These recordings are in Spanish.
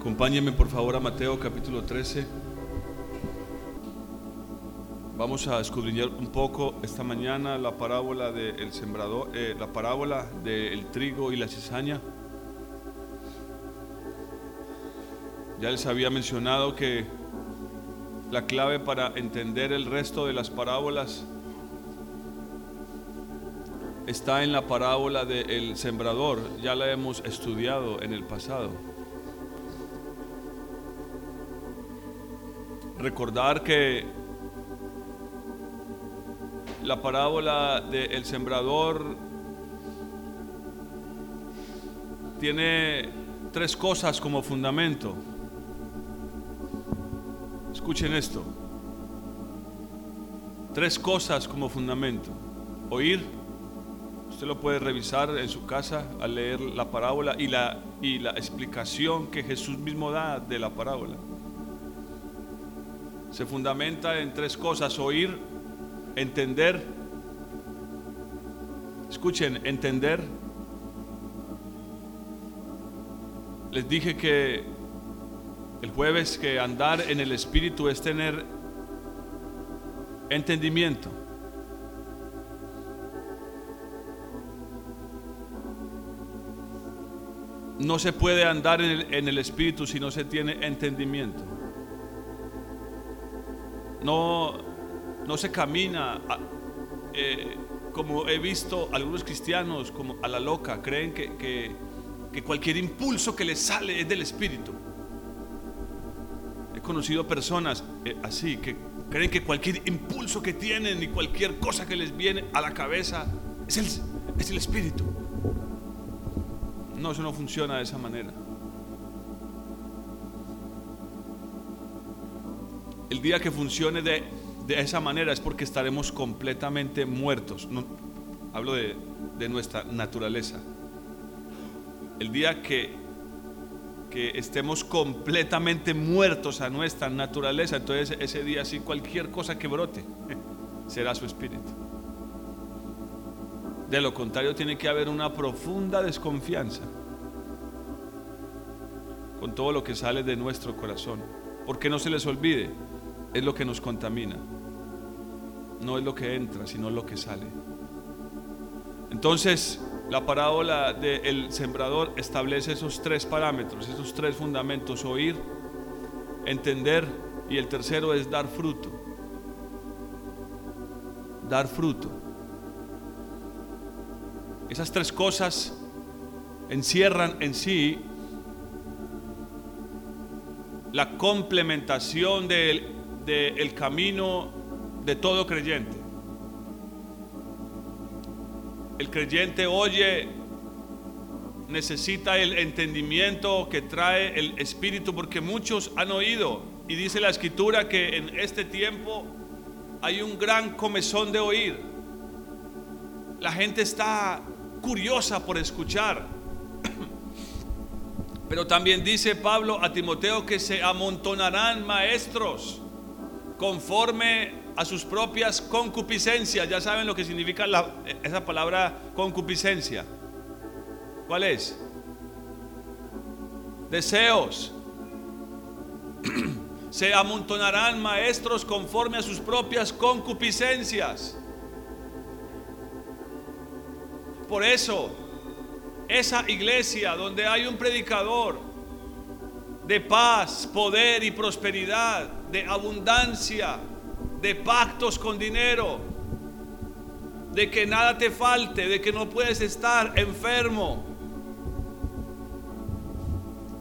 Acompáñenme por favor a Mateo capítulo 13. Vamos a escudriñar un poco esta mañana la parábola del sembrador, eh, la parábola del trigo y la cizaña. Ya les había mencionado que la clave para entender el resto de las parábolas está en la parábola del sembrador. Ya la hemos estudiado en el pasado. Recordar que la parábola del sembrador tiene tres cosas como fundamento. Escuchen esto. Tres cosas como fundamento. Oír, usted lo puede revisar en su casa al leer la parábola y la, y la explicación que Jesús mismo da de la parábola. Se fundamenta en tres cosas. Oír, entender. Escuchen, entender. Les dije que el jueves que andar en el Espíritu es tener entendimiento. No se puede andar en el, Espíritu si no se tiene entendimiento. No, no se camina eh, como he visto algunos cristianos como a la loca, creen que, que, cualquier impulso que les sale es del Espíritu. He conocido personas eh, así que creen que cualquier impulso que tienen y cualquier cosa que les viene a la cabeza es el, es el Espíritu. No, eso no funciona de esa manera. El día que funcione de, de esa manera es porque estaremos completamente muertos. Hablo de, de nuestra naturaleza. El día que que estemos completamente muertos a nuestra naturaleza, entonces ese día sí cualquier cosa que brote será su espíritu. De lo contrario tiene que haber una profunda desconfianza con todo lo que sale de nuestro corazón, porque no se les olvide, es lo que nos contamina. No es lo que entra, sino lo que sale. Entonces, la parábola del sembrador establece esos tres parámetros, esos tres fundamentos, oír, entender y el tercero es dar fruto. Dar fruto. Esas tres cosas encierran en sí la complementación del, del camino de todo creyente. El creyente oye, necesita el entendimiento que trae el Espíritu, porque muchos han oído. Y dice la escritura que en este tiempo hay un gran comezón de oír. La gente está curiosa por escuchar. Pero también dice Pablo a Timoteo que se amontonarán maestros conforme a sus propias concupiscencias. Ya saben lo que significa esa palabra concupiscencia. ¿Cuál es? Deseos. Se amontonarán maestros conforme a sus propias concupiscencias. Por eso, esa iglesia donde hay un predicador de paz, poder y prosperidad, de abundancia, de pactos con dinero, de que nada te falte, de que no puedes estar enfermo.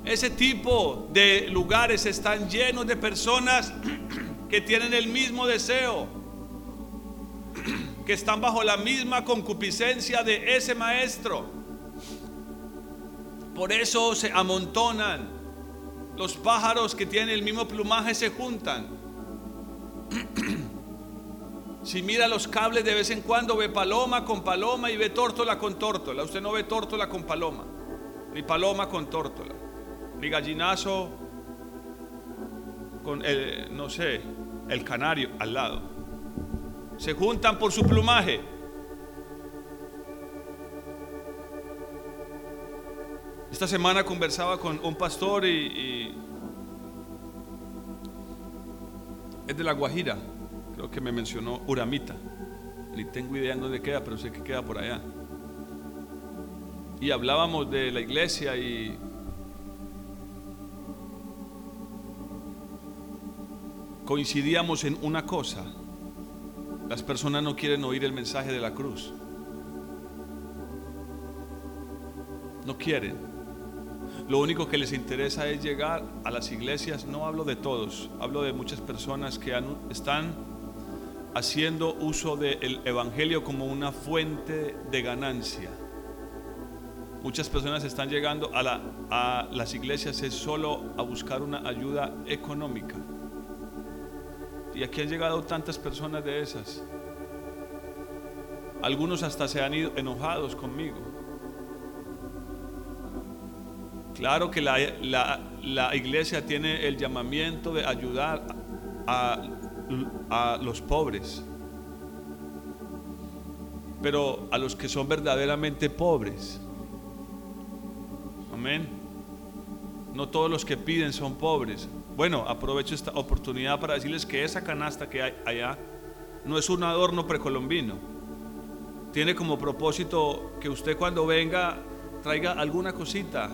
Ese tipo de lugares están llenos de personas que tienen el mismo deseo, que están bajo la misma concupiscencia de ese maestro. Por eso se amontonan. Los pájaros que tienen el mismo plumaje se juntan. Si mira los cables de vez en cuando ve paloma con paloma y ve tórtola con tórtola. Usted no ve tórtola con paloma, ni paloma con tórtola, ni gallinazo con el, no sé, el canario al lado. Se juntan por su plumaje. Esta semana conversaba con un pastor y, es de La Guajira, creo que me mencionó Uramita. Ni tengo idea en dónde queda, pero sé que queda por allá. Y hablábamos de la iglesia y coincidíamos en una cosa. Las personas no quieren oír el mensaje de la cruz. No quieren. Lo único que les interesa es llegar a las iglesias. No hablo de todos, hablo de muchas personas que están haciendo uso del Evangelio como una fuente de ganancia. Muchas personas están llegando a, a las iglesias es solo a buscar una ayuda económica. Y aquí han llegado tantas personas de esas. Algunos hasta se han ido enojados conmigo. Claro que la, iglesia tiene el llamamiento de ayudar a, a los pobres, pero a los que son verdaderamente pobres. Amén. No todos los que piden son pobres. Bueno, aprovecho esta oportunidad para decirles que esa canasta que hay allá no es un adorno precolombino. Tiene como propósito que usted cuando venga traiga alguna cosita,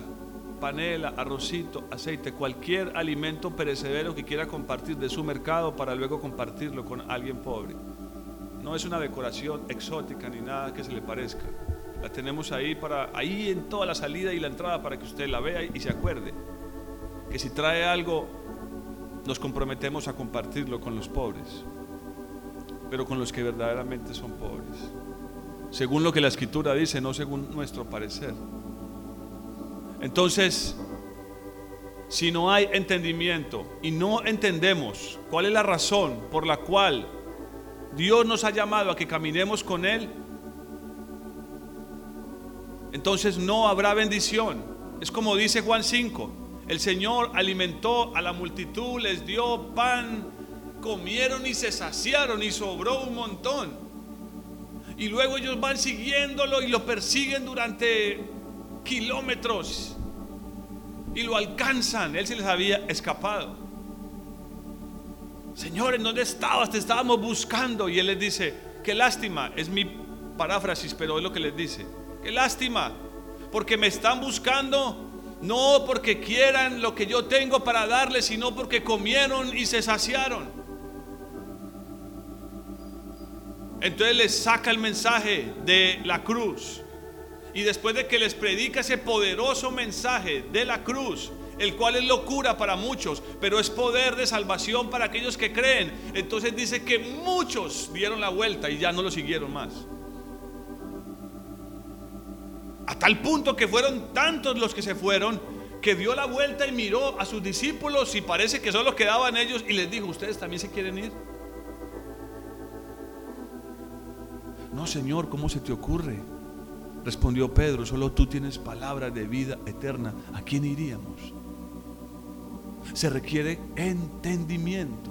panela, arrocito, aceite, cualquier alimento perecedero que quiera compartir de su mercado para luego compartirlo con alguien pobre. No es una decoración exótica ni nada que se le parezca. La tenemos ahí para ahí en toda la salida y la entrada para que usted la vea y se acuerde que si trae algo nos comprometemos a compartirlo con los pobres, pero con los que verdaderamente son pobres. Según lo que la escritura dice, no según nuestro parecer. Entonces, si no hay entendimiento y no entendemos cuál es la razón por la cual Dios nos ha llamado a que caminemos con Él, entonces no habrá bendición. Es como dice Juan 5, el Señor alimentó a la multitud, les dio pan, comieron y se saciaron y sobró un montón. Y luego ellos van siguiéndolo y lo persiguen durante kilómetros y lo alcanzan. Él se les había escapado. Señor, ¿en dónde estabas? Te estábamos buscando. Y él les dice, qué lástima, es mi paráfrasis, pero es lo que les dice. Qué lástima, porque me están buscando no porque quieran lo que yo tengo para darles, sino porque comieron y se saciaron. Entonces les saca el mensaje de la cruz. Y después de que les predica ese poderoso mensaje de la cruz, el cual es locura para muchos, pero es poder de salvación para aquellos que creen. Entonces dice que muchos dieron la vuelta y ya no lo siguieron más. A tal punto que fueron tantos los que se fueron que dio la vuelta y miró a sus discípulos y parece que solo quedaban ellos y les dijo, ¿ustedes también se quieren ir? No, Señor, ¿cómo se te ocurre? Respondió Pedro, solo tú tienes palabras de vida eterna. ¿A quién iríamos? Se requiere entendimiento.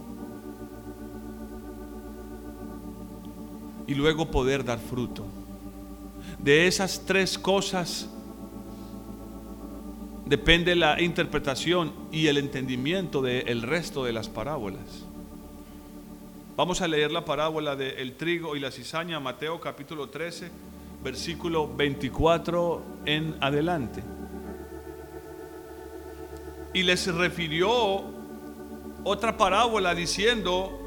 Y luego poder dar fruto de esas tres cosas depende la interpretación y el entendimiento del resto de las parábolas. Vamos a leer la parábola del trigo y la cizaña, Mateo capítulo 13, versículo 24 en adelante. Y les refirió otra parábola diciendo,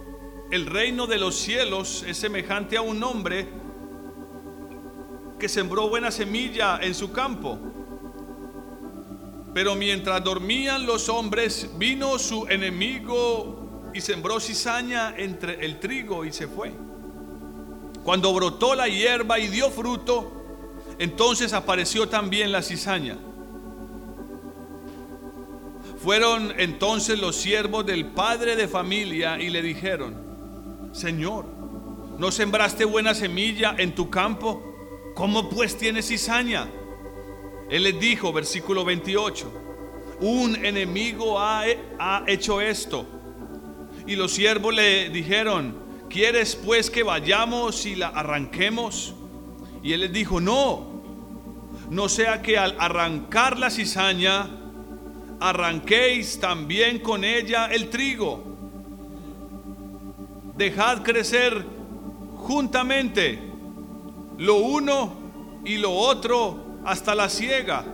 el reino de los cielos es semejante a un hombre que sembró buena semilla en su campo. Pero mientras dormían los hombres, vino su enemigo y sembró cizaña entre el trigo y se fue. Cuando brotó la hierba y dio fruto, entonces apareció también la cizaña. Fueron entonces los siervos del padre de familia y le dijeron, Señor, ¿no sembraste buena semilla en tu campo? ¿Cómo pues tiene cizaña? Él les dijo, versículo 28, un enemigo ha, ha hecho esto. Y los siervos le dijeron, ¿quieres pues que vayamos y la arranquemos? Y él les dijo, no, no sea que al arrancar la cizaña, arranquéis también con ella el trigo. Dejad crecer juntamente lo uno y lo otro hasta la siega.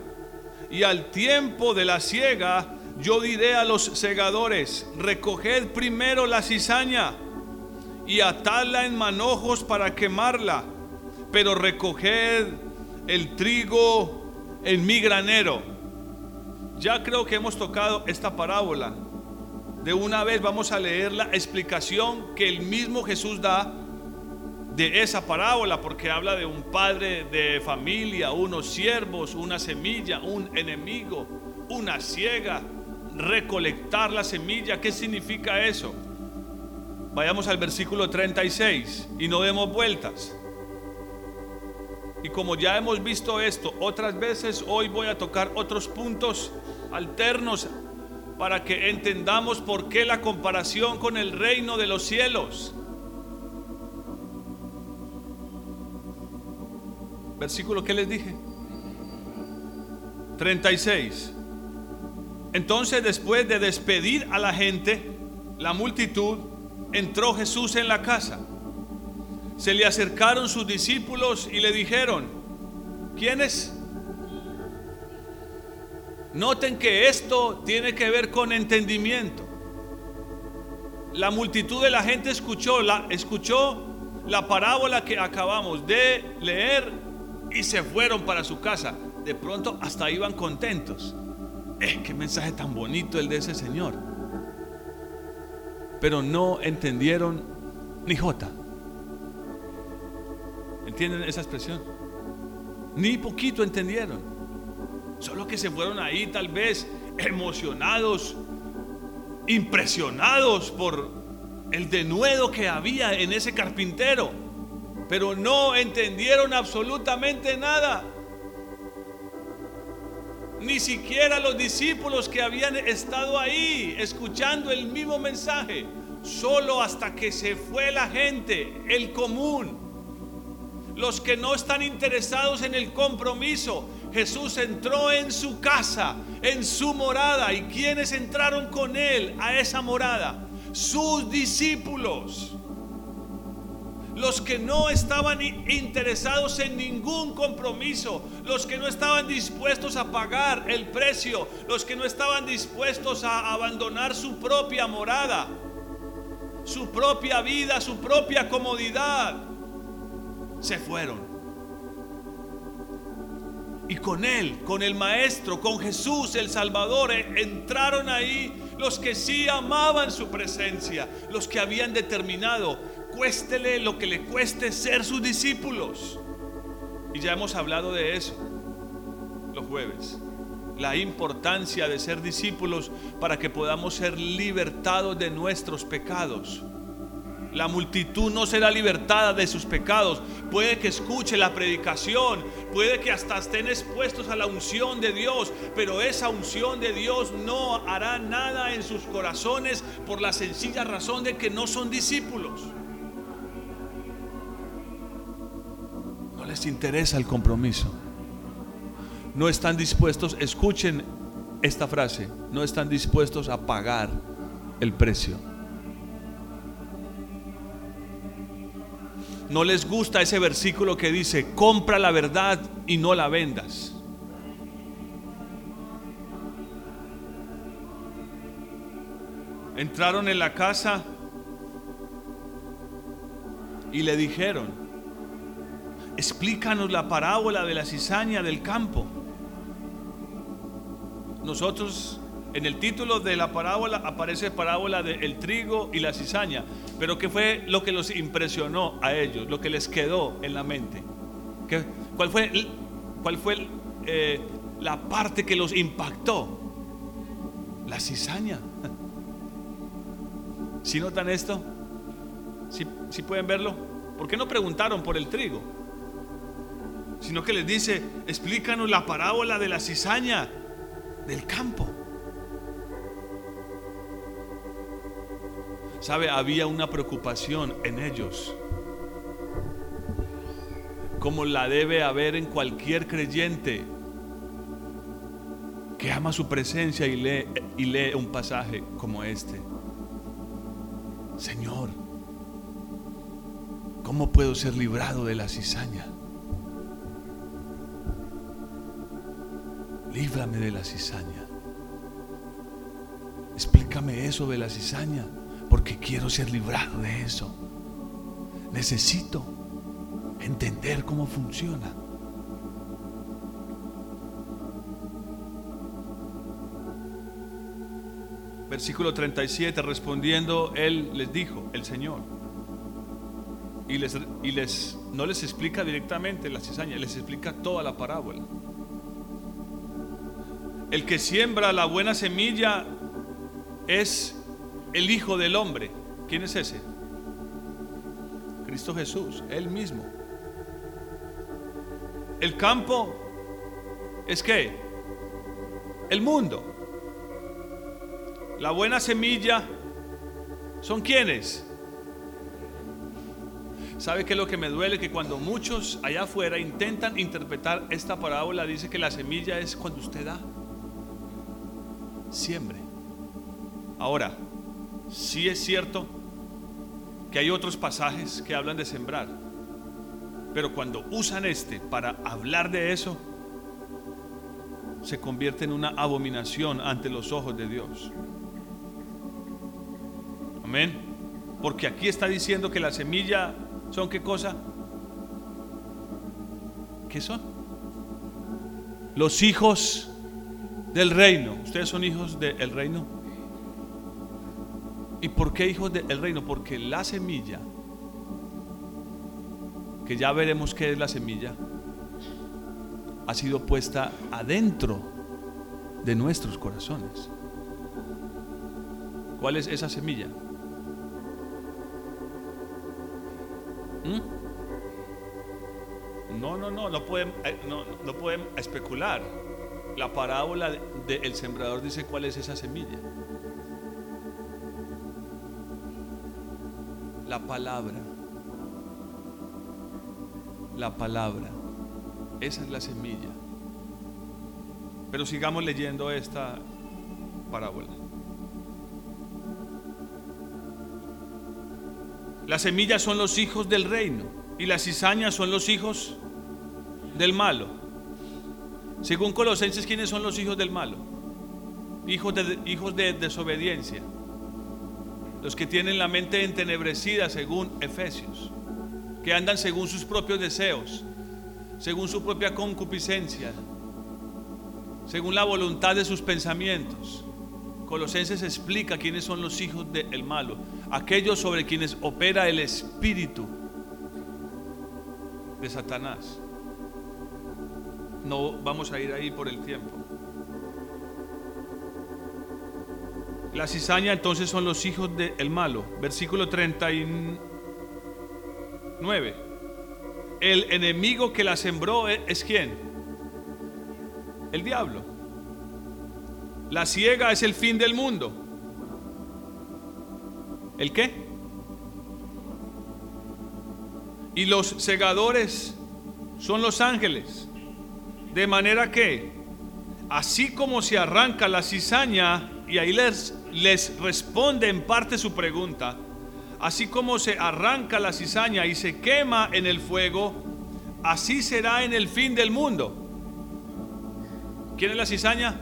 Y al tiempo de la siega, yo diré a los segadores, recoged primero la cizaña y atadla en manojos para quemarla, pero recoged el trigo en mi granero. Ya creo que hemos tocado esta parábola. De una vez vamos a leer la explicación que el mismo Jesús da de esa parábola, porque habla de un padre de familia, unos siervos, una semilla, un enemigo, una ciega, recolectar la semilla. ¿Qué significa eso? Vayamos al versículo 36 y no demos vueltas. Y como ya hemos visto esto otras veces, hoy voy a tocar otros puntos alternos para que entendamos por qué la comparación con el reino de los cielos. Versículo que les dije. 36. Entonces después de despedir a la gente, la multitud, entró Jesús en la casa se le acercaron sus discípulos y le dijeron, ¿quiénes? Noten que esto tiene que ver con entendimiento. La multitud de la gente escuchó la, escuchó la parábola que acabamos de leer y se fueron para su casa. De pronto hasta iban contentos. Eh, qué mensaje tan bonito el de ese Señor. Pero no entendieron ni jota. ¿Entienden esa expresión? Ni poquito entendieron. Solo que se fueron ahí tal vez emocionados, impresionados por el denuedo que había en ese carpintero. Pero no entendieron absolutamente nada. Ni siquiera los discípulos que habían estado ahí escuchando el mismo mensaje. Solo hasta que se fue la gente, el común los que no están interesados en el compromiso. Jesús entró en su casa, en su morada. ¿Y quienes entraron con él a esa morada? Sus discípulos. Los que no estaban interesados en ningún compromiso, los que no estaban dispuestos a pagar el precio, los que no estaban dispuestos a abandonar su propia morada, su propia vida, su propia comodidad se fueron. Y con Él, con el Maestro, con Jesús el Salvador, eh, entraron ahí los que sí amaban su presencia, los que habían determinado, cuéstele lo que le cueste ser sus discípulos. Y ya hemos hablado de eso los jueves. La importancia de ser discípulos para que podamos ser libertados de nuestros pecados. La multitud no será libertada de sus pecados. Puede que escuche la predicación, puede que hasta estén expuestos a la unción de Dios, pero esa unción de Dios no hará nada en sus corazones por la sencilla razón de que no son discípulos. Les interesa el compromiso. No están dispuestos, escuchen esta frase, no están dispuestos a pagar el precio. no les gusta ese versículo que dice, compra la verdad y no la vendas. Entraron en la casa y le dijeron, explícanos la parábola de la cizaña del campo. Nosotros en el título de la parábola aparece parábola del trigo y la cizaña. Pero ¿qué fue lo que los impresionó a ellos? Lo que les quedó en la mente. ¿Qué, ¿Cuál fue, cuál fue eh, la parte que los impactó? La cizaña. ¿Si notan esto? ¿Si pueden verlo? ¿Por qué no preguntaron por el trigo? Sino que les dice, explícanos la parábola de la cizaña del campo. Sabe, había una preocupación en ellos. como la debe haber en cualquier creyente que ama su presencia y lee, y lee un pasaje como este. Señor, ¿cómo puedo ser librado de la cizaña? Líbrame de la cizaña. Explícame eso de la cizaña, porque quiero ser librado de eso. Necesito entender cómo funciona. Versículo 37, respondiendo, él les dijo, el Señor. Y les, y les no les explica directamente la cizaña, les explica toda la parábola. El que siembra la buena semilla es el Hijo del Hombre. ¿Quién es ese? Cristo Jesús, Él mismo. El campo es que el mundo. La buena semilla son quienes. ¿Sabe qué es lo que me duele? Que cuando muchos allá afuera intentan interpretar esta parábola, dice que la semilla es cuando usted da. Siembre. Ahora, sí es cierto que hay otros pasajes que hablan de sembrar. Pero cuando usan este para hablar de eso, se convierte en una abominación ante los ojos de Dios. Amén. Porque aquí está diciendo que la semilla son qué cosa? ¿Qué son? Los hijos del reino. ¿Ustedes son hijos del reino? ¿Y por qué hijos del reino? Porque la semilla, que ya veremos qué es la semilla, ha sido puesta adentro de nuestros corazones. ¿Cuál es esa semilla? ¿Mm? No, no, no, no pueden, eh, no, pueden especular. La parábola del sembrador dice cuál es esa semilla. La palabra. La palabra. Esa es la semilla. Pero sigamos leyendo esta parábola. Las semillas son los hijos del reino y las cizañas son los hijos del malo. Según Colosenses, ¿quiénes son los hijos del malo? Hijos de, hijos de desobediencia. Los que tienen la mente entenebrecida, según Efesios. Que andan según sus propios deseos, según su propia concupiscencia, según la voluntad de sus pensamientos. Colosenses explica quiénes son los hijos del malo aquellos sobre quienes opera el espíritu de Satanás. No vamos a ir ahí por el tiempo. La cizaña entonces son los hijos del malo. Versículo 39. El enemigo que la sembró es, es quién? El diablo. La ciega es el fin del mundo. ¿El qué? Y los segadores son los ángeles. De manera que, así como se arranca la cizaña, y ahí les, les responde en parte su pregunta, así como se arranca la cizaña y se quema en el fuego, así será en el fin del mundo. ¿Quién es la cizaña?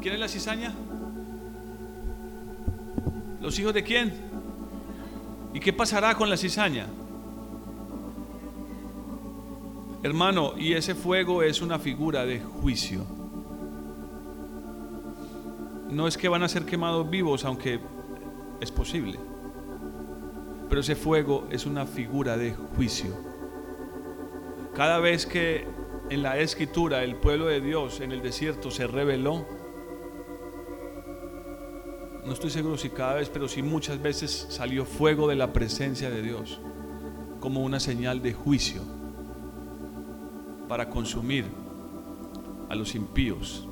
¿Quién es la cizaña? ¿Los hijos de quién? ¿Y qué pasará con la cizaña? Hermano, y ese fuego es una figura de juicio. No es que van a ser quemados vivos, aunque es posible. Pero ese fuego es una figura de juicio. Cada vez que en la escritura el pueblo de Dios en el desierto se rebeló, no estoy seguro si cada vez, pero sí muchas veces salió fuego de la presencia de Dios como una señal de juicio para consumir a los impíos,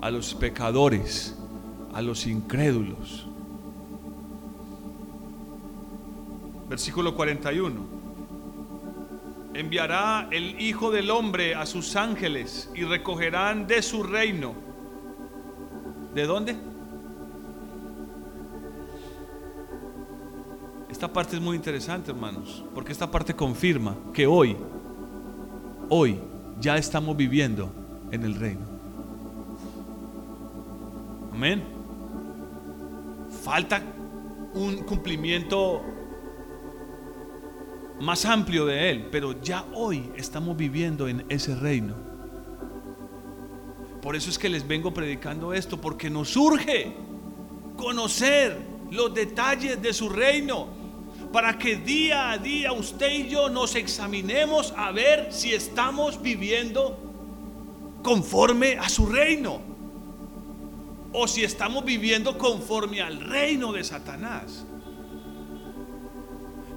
a los pecadores, a los incrédulos. Versículo 41. Enviará el Hijo del Hombre a sus ángeles y recogerán de su reino. ¿De dónde? Esta parte es muy interesante, hermanos, porque esta parte confirma que hoy, hoy ya estamos viviendo en el reino. Amén. Falta un cumplimiento más amplio de Él, pero ya hoy estamos viviendo en ese reino. Por eso es que les vengo predicando esto, porque nos urge conocer los detalles de su reino, para que día a día usted y yo nos examinemos a ver si estamos viviendo conforme a su reino, o si estamos viviendo conforme al reino de Satanás.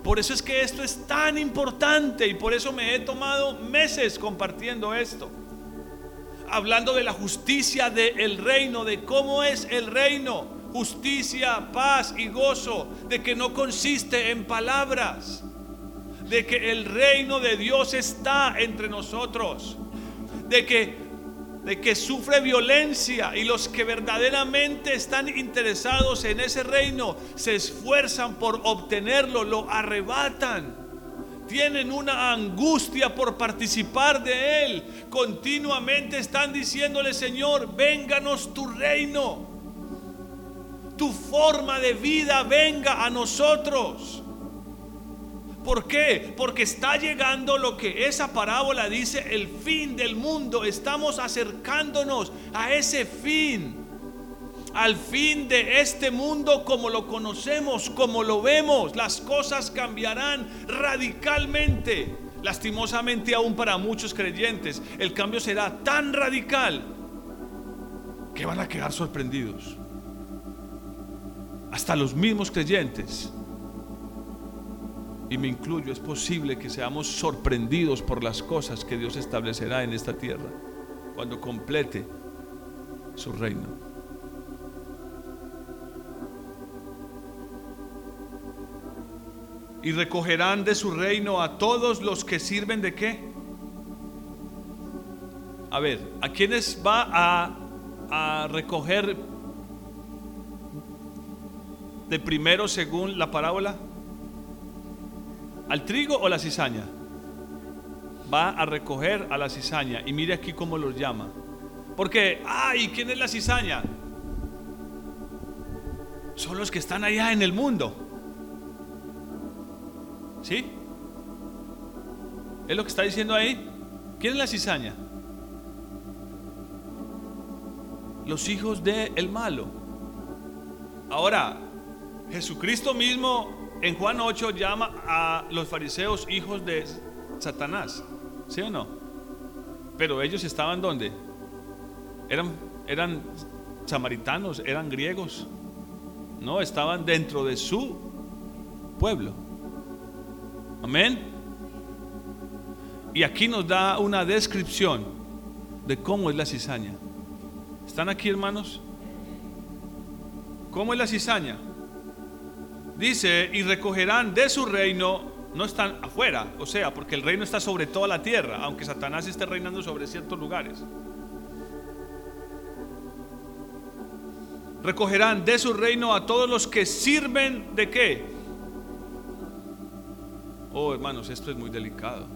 Por eso es que esto es tan importante y por eso me he tomado meses compartiendo esto. Hablando de la justicia del reino, de cómo es el reino. Justicia, paz y gozo. De que no consiste en palabras. De que el reino de Dios está entre nosotros. De que de que sufre violencia y los que verdaderamente están interesados en ese reino se esfuerzan por obtenerlo, lo arrebatan. Tienen una angustia por participar de él. Continuamente están diciéndole, Señor, vénganos tu reino. Tu forma de vida venga a nosotros. ¿Por qué? Porque está llegando lo que esa parábola dice, el fin del mundo. Estamos acercándonos a ese fin. Al fin de este mundo como lo conocemos, como lo vemos. Las cosas cambiarán radicalmente. Lastimosamente aún para muchos creyentes, el cambio será tan radical que van a quedar sorprendidos. Hasta los mismos creyentes y me incluyo, es posible que seamos sorprendidos por las cosas que Dios establecerá en esta tierra cuando complete su reino. Y recogerán de su reino a todos los que sirven de qué? A ver, ¿a quiénes va a, a recoger de primero según la parábola? ¿Al trigo o la cizaña? Va a recoger a la cizaña. Y mire aquí cómo los llama. Porque, ay, ¿quién es la cizaña? Son los que están allá en el mundo. ¿Sí? Es lo que está diciendo ahí. ¿Quién es la cizaña? Los hijos del el malo. Ahora, Jesucristo mismo en Juan 8 llama a los fariseos hijos de Satanás, ¿sí o no? Pero ellos estaban donde? Eran, eran samaritanos, eran griegos, no, estaban dentro de su pueblo. Amén. Y aquí nos da una descripción de cómo es la cizaña. ¿Están aquí, hermanos? ¿Cómo es la cizaña? Dice, y recogerán de su reino, no están afuera, o sea, porque el reino está sobre toda la tierra, aunque Satanás esté reinando sobre ciertos lugares. Recogerán de su reino a todos los que sirven de qué? Oh, hermanos, esto es muy delicado.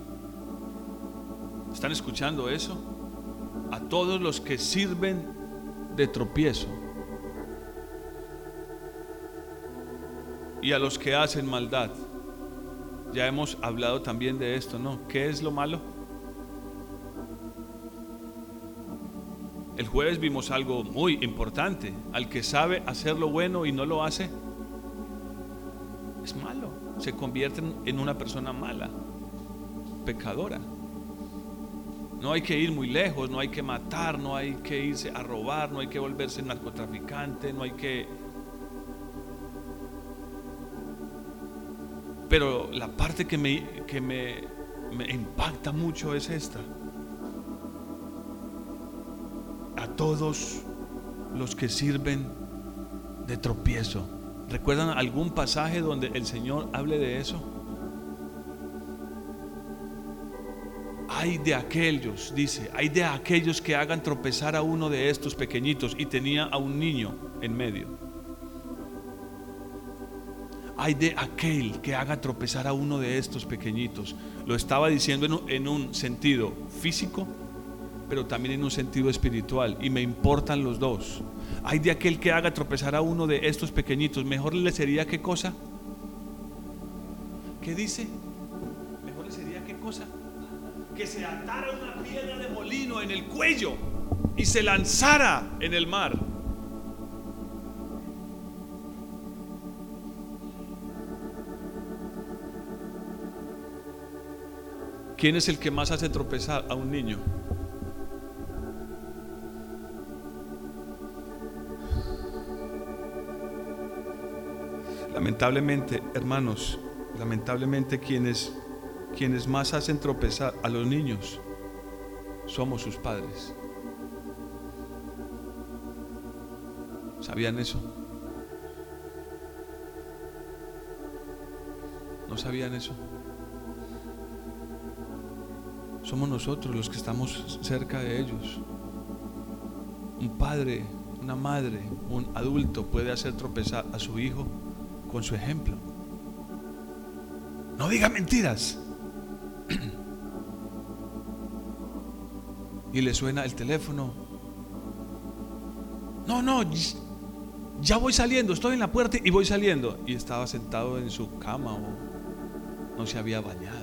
¿Están escuchando eso? A todos los que sirven de tropiezo. Y a los que hacen maldad. Ya hemos hablado también de esto, ¿no? ¿Qué es lo malo? El jueves vimos algo muy importante. Al que sabe hacer lo bueno y no lo hace, es malo. Se convierte en una persona mala, pecadora. No hay que ir muy lejos, no hay que matar, no hay que irse a robar, no hay que volverse narcotraficante, no hay que Pero la parte que me, que me, impacta mucho es esta. A todos los que sirven de tropiezo. ¿Recuerdan algún pasaje donde el Señor hable de eso? Hay de aquellos, dice, hay de aquellos que hagan tropezar a uno de estos pequeñitos y tenía a un niño en medio. Hay de aquel que haga tropezar a uno de estos pequeñitos. Lo estaba diciendo en un, en un sentido físico, pero también en un sentido espiritual. Y me importan los dos. Hay de aquel que haga tropezar a uno de estos pequeñitos. Mejor le sería qué cosa. ¿Qué dice? Mejor le sería qué cosa que se atara una piedra de molino en el cuello y se lanzara en el mar. ¿Quién es el que más hace tropezar a un niño? Lamentablemente, hermanos, lamentablemente quienes quienes más hacen tropezar a los niños somos sus padres. ¿Sabían eso? ¿No sabían eso? Somos nosotros los que estamos cerca de ellos. Un padre, una madre, un adulto puede hacer tropezar a su hijo con su ejemplo. No diga mentiras. y le suena el teléfono. No, no, ya voy saliendo, estoy en la puerta y voy saliendo. Y estaba sentado en su cama o no se había bañado.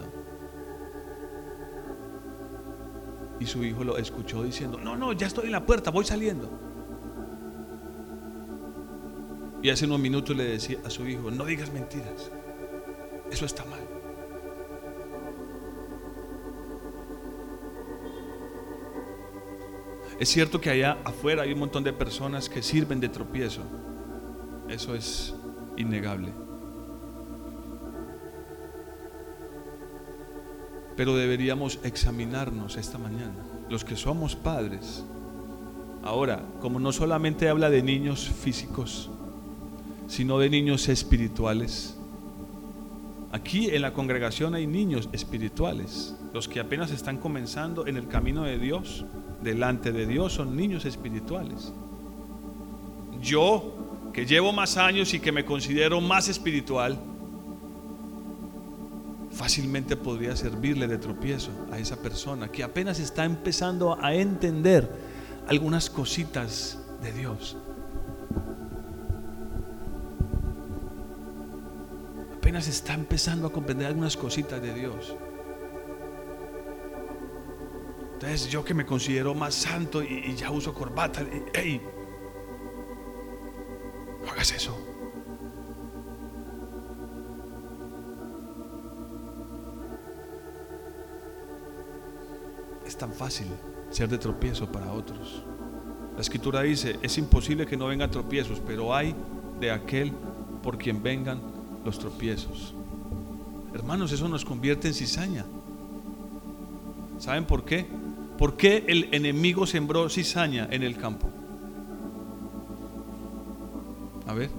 Su hijo lo escuchó diciendo, no, no, ya estoy en la puerta, voy saliendo. Y hace unos minutos le decía a su hijo, no digas mentiras, eso está mal. Es cierto que allá afuera hay un montón de personas que sirven de tropiezo. Eso es innegable. Pero deberíamos examinarnos esta mañana, los que somos padres. Ahora, como no solamente habla de niños físicos, sino de niños espirituales. Aquí en la congregación hay niños espirituales, los que apenas están comenzando en el camino de Dios delante de Dios son niños espirituales. Yo, que llevo más años y que me considero más espiritual, fácilmente podría servirle de tropiezo a esa persona que apenas está empezando a entender algunas cositas de Dios. Apenas está empezando a comprender algunas cositas de Dios. Entonces yo que me considero más santo y, ya uso corbata, hey, Es tan fácil ser de tropiezo para otros. La escritura dice, es imposible que no vengan tropiezos, pero hay de aquel por quien vengan los tropiezos. Hermanos, eso nos convierte en cizaña. ¿Saben por qué? ¿Por qué el enemigo sembró cizaña en el campo? A ver.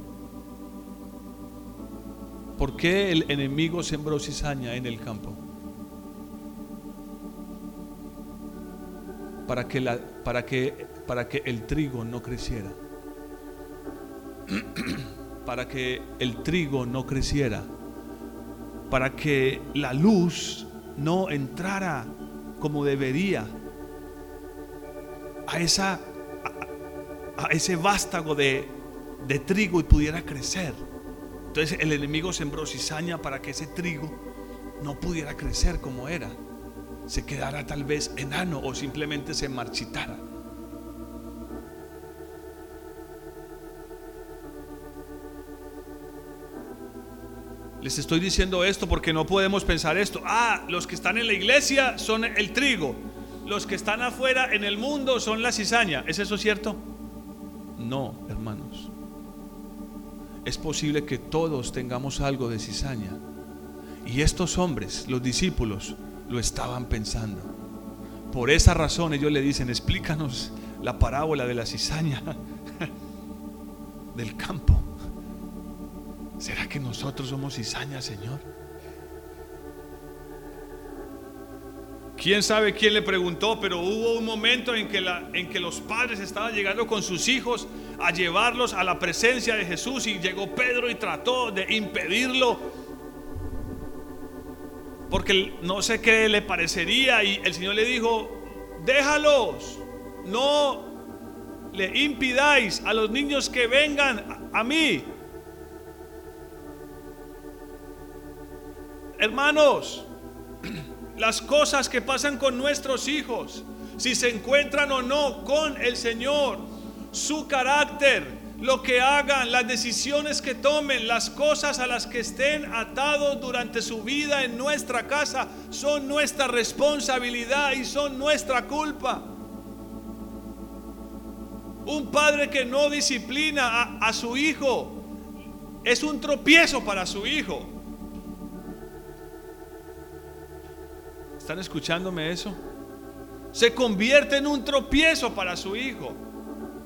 ¿Por qué el enemigo sembró cizaña en el campo? Para que, la, para que, para que el trigo no creciera. para que el trigo no creciera. Para que la luz no entrara como debería a, esa, a, ese vástago de, de trigo y pudiera crecer. Entonces el enemigo sembró cizaña para que ese trigo no pudiera crecer como era. Se quedara tal vez enano o simplemente se marchitara. Les estoy diciendo esto porque no podemos pensar esto. Ah, los que están en la iglesia son el trigo los que están afuera en el mundo son la cizaña. ¿Es eso cierto? No, hermanos. Es posible que todos tengamos algo de cizaña. Y estos hombres, los discípulos, lo estaban pensando. Por esa razón ellos le dicen, explícanos la parábola de la cizaña del campo. ¿Será que nosotros somos cizaña, Señor? Quién sabe quién le preguntó, pero hubo un momento en que, la, en que los padres estaban llegando con sus hijos a llevarlos a la presencia de Jesús y llegó Pedro y trató de impedirlo porque no sé qué le parecería y el Señor le dijo, déjalos, no le impidáis a los niños que vengan a, mí. Hermanos, las cosas que pasan con nuestros hijos, si se encuentran o no con el Señor, su carácter, lo que hagan, las decisiones que tomen, las cosas a las que estén atados durante su vida en nuestra casa, son nuestra responsabilidad y son nuestra culpa. Un padre que no disciplina a, a su hijo es un tropiezo para su hijo. ¿Están escuchándome eso? Se convierte en un tropiezo para su hijo.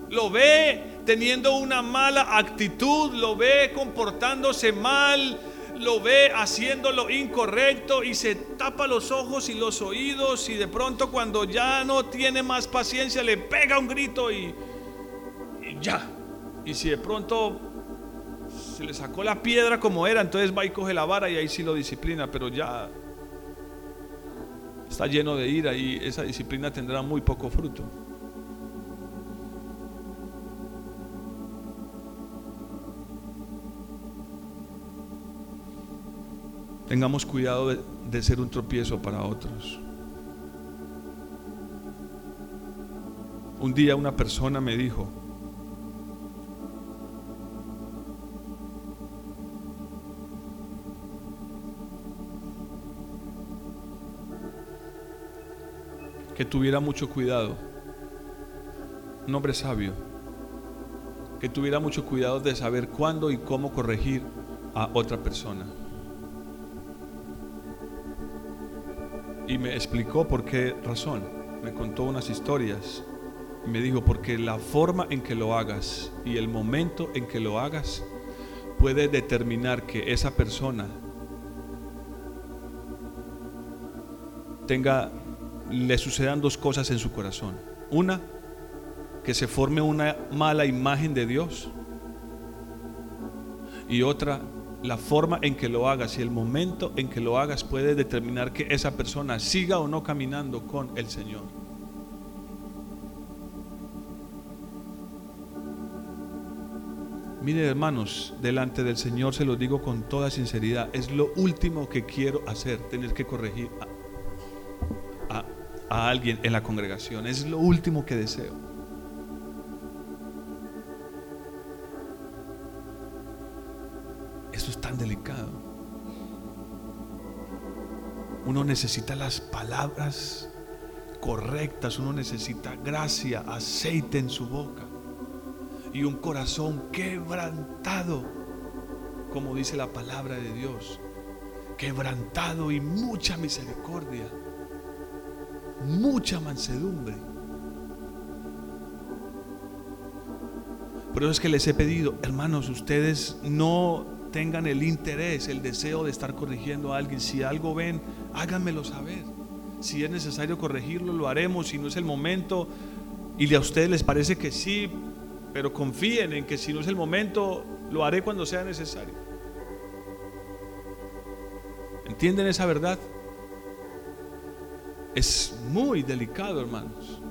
Lo ve teniendo una mala actitud, lo ve comportándose mal, lo ve haciendo lo incorrecto y se tapa los ojos y los oídos y de pronto cuando ya no tiene más paciencia le pega un grito y, ya. Y si de pronto se le sacó la piedra como era, entonces va y coge la vara y ahí sí lo disciplina, pero ya está lleno de ira y esa disciplina tendrá muy poco fruto. Tengamos cuidado de, ser un tropiezo para otros. Un día una persona me dijo, que tuviera mucho cuidado, un hombre sabio, que tuviera mucho cuidado de saber cuándo y cómo corregir a otra persona. Y me explicó por qué razón, me contó unas historias y me dijo, porque la forma en que lo hagas y el momento en que lo hagas puede determinar que esa persona tenga le sucedan dos cosas en su corazón. Una, que se forme una mala imagen de Dios. Y otra, la forma en que lo hagas y el momento en que lo hagas puede determinar que esa persona siga o no caminando con el Señor. Mire hermanos, delante del Señor se lo digo con toda sinceridad, es lo último que quiero hacer, tener que corregir a alguien en la congregación. Es lo último que deseo. Delicado. Uno necesita las palabras correctas, uno necesita gracia, aceite en su boca y un corazón quebrantado, como dice la palabra de Dios, quebrantado y mucha misericordia mucha mansedumbre. Por eso es que les he pedido, hermanos, ustedes no tengan el interés, el deseo de estar corrigiendo a alguien. Si algo ven, háganmelo saber. Si es necesario corregirlo, lo haremos. Si no es el momento y a ustedes les parece que sí, pero confíen en que si no es el momento, lo haré cuando sea necesario. ¿Entienden esa verdad? Es muy delicado, hermanos.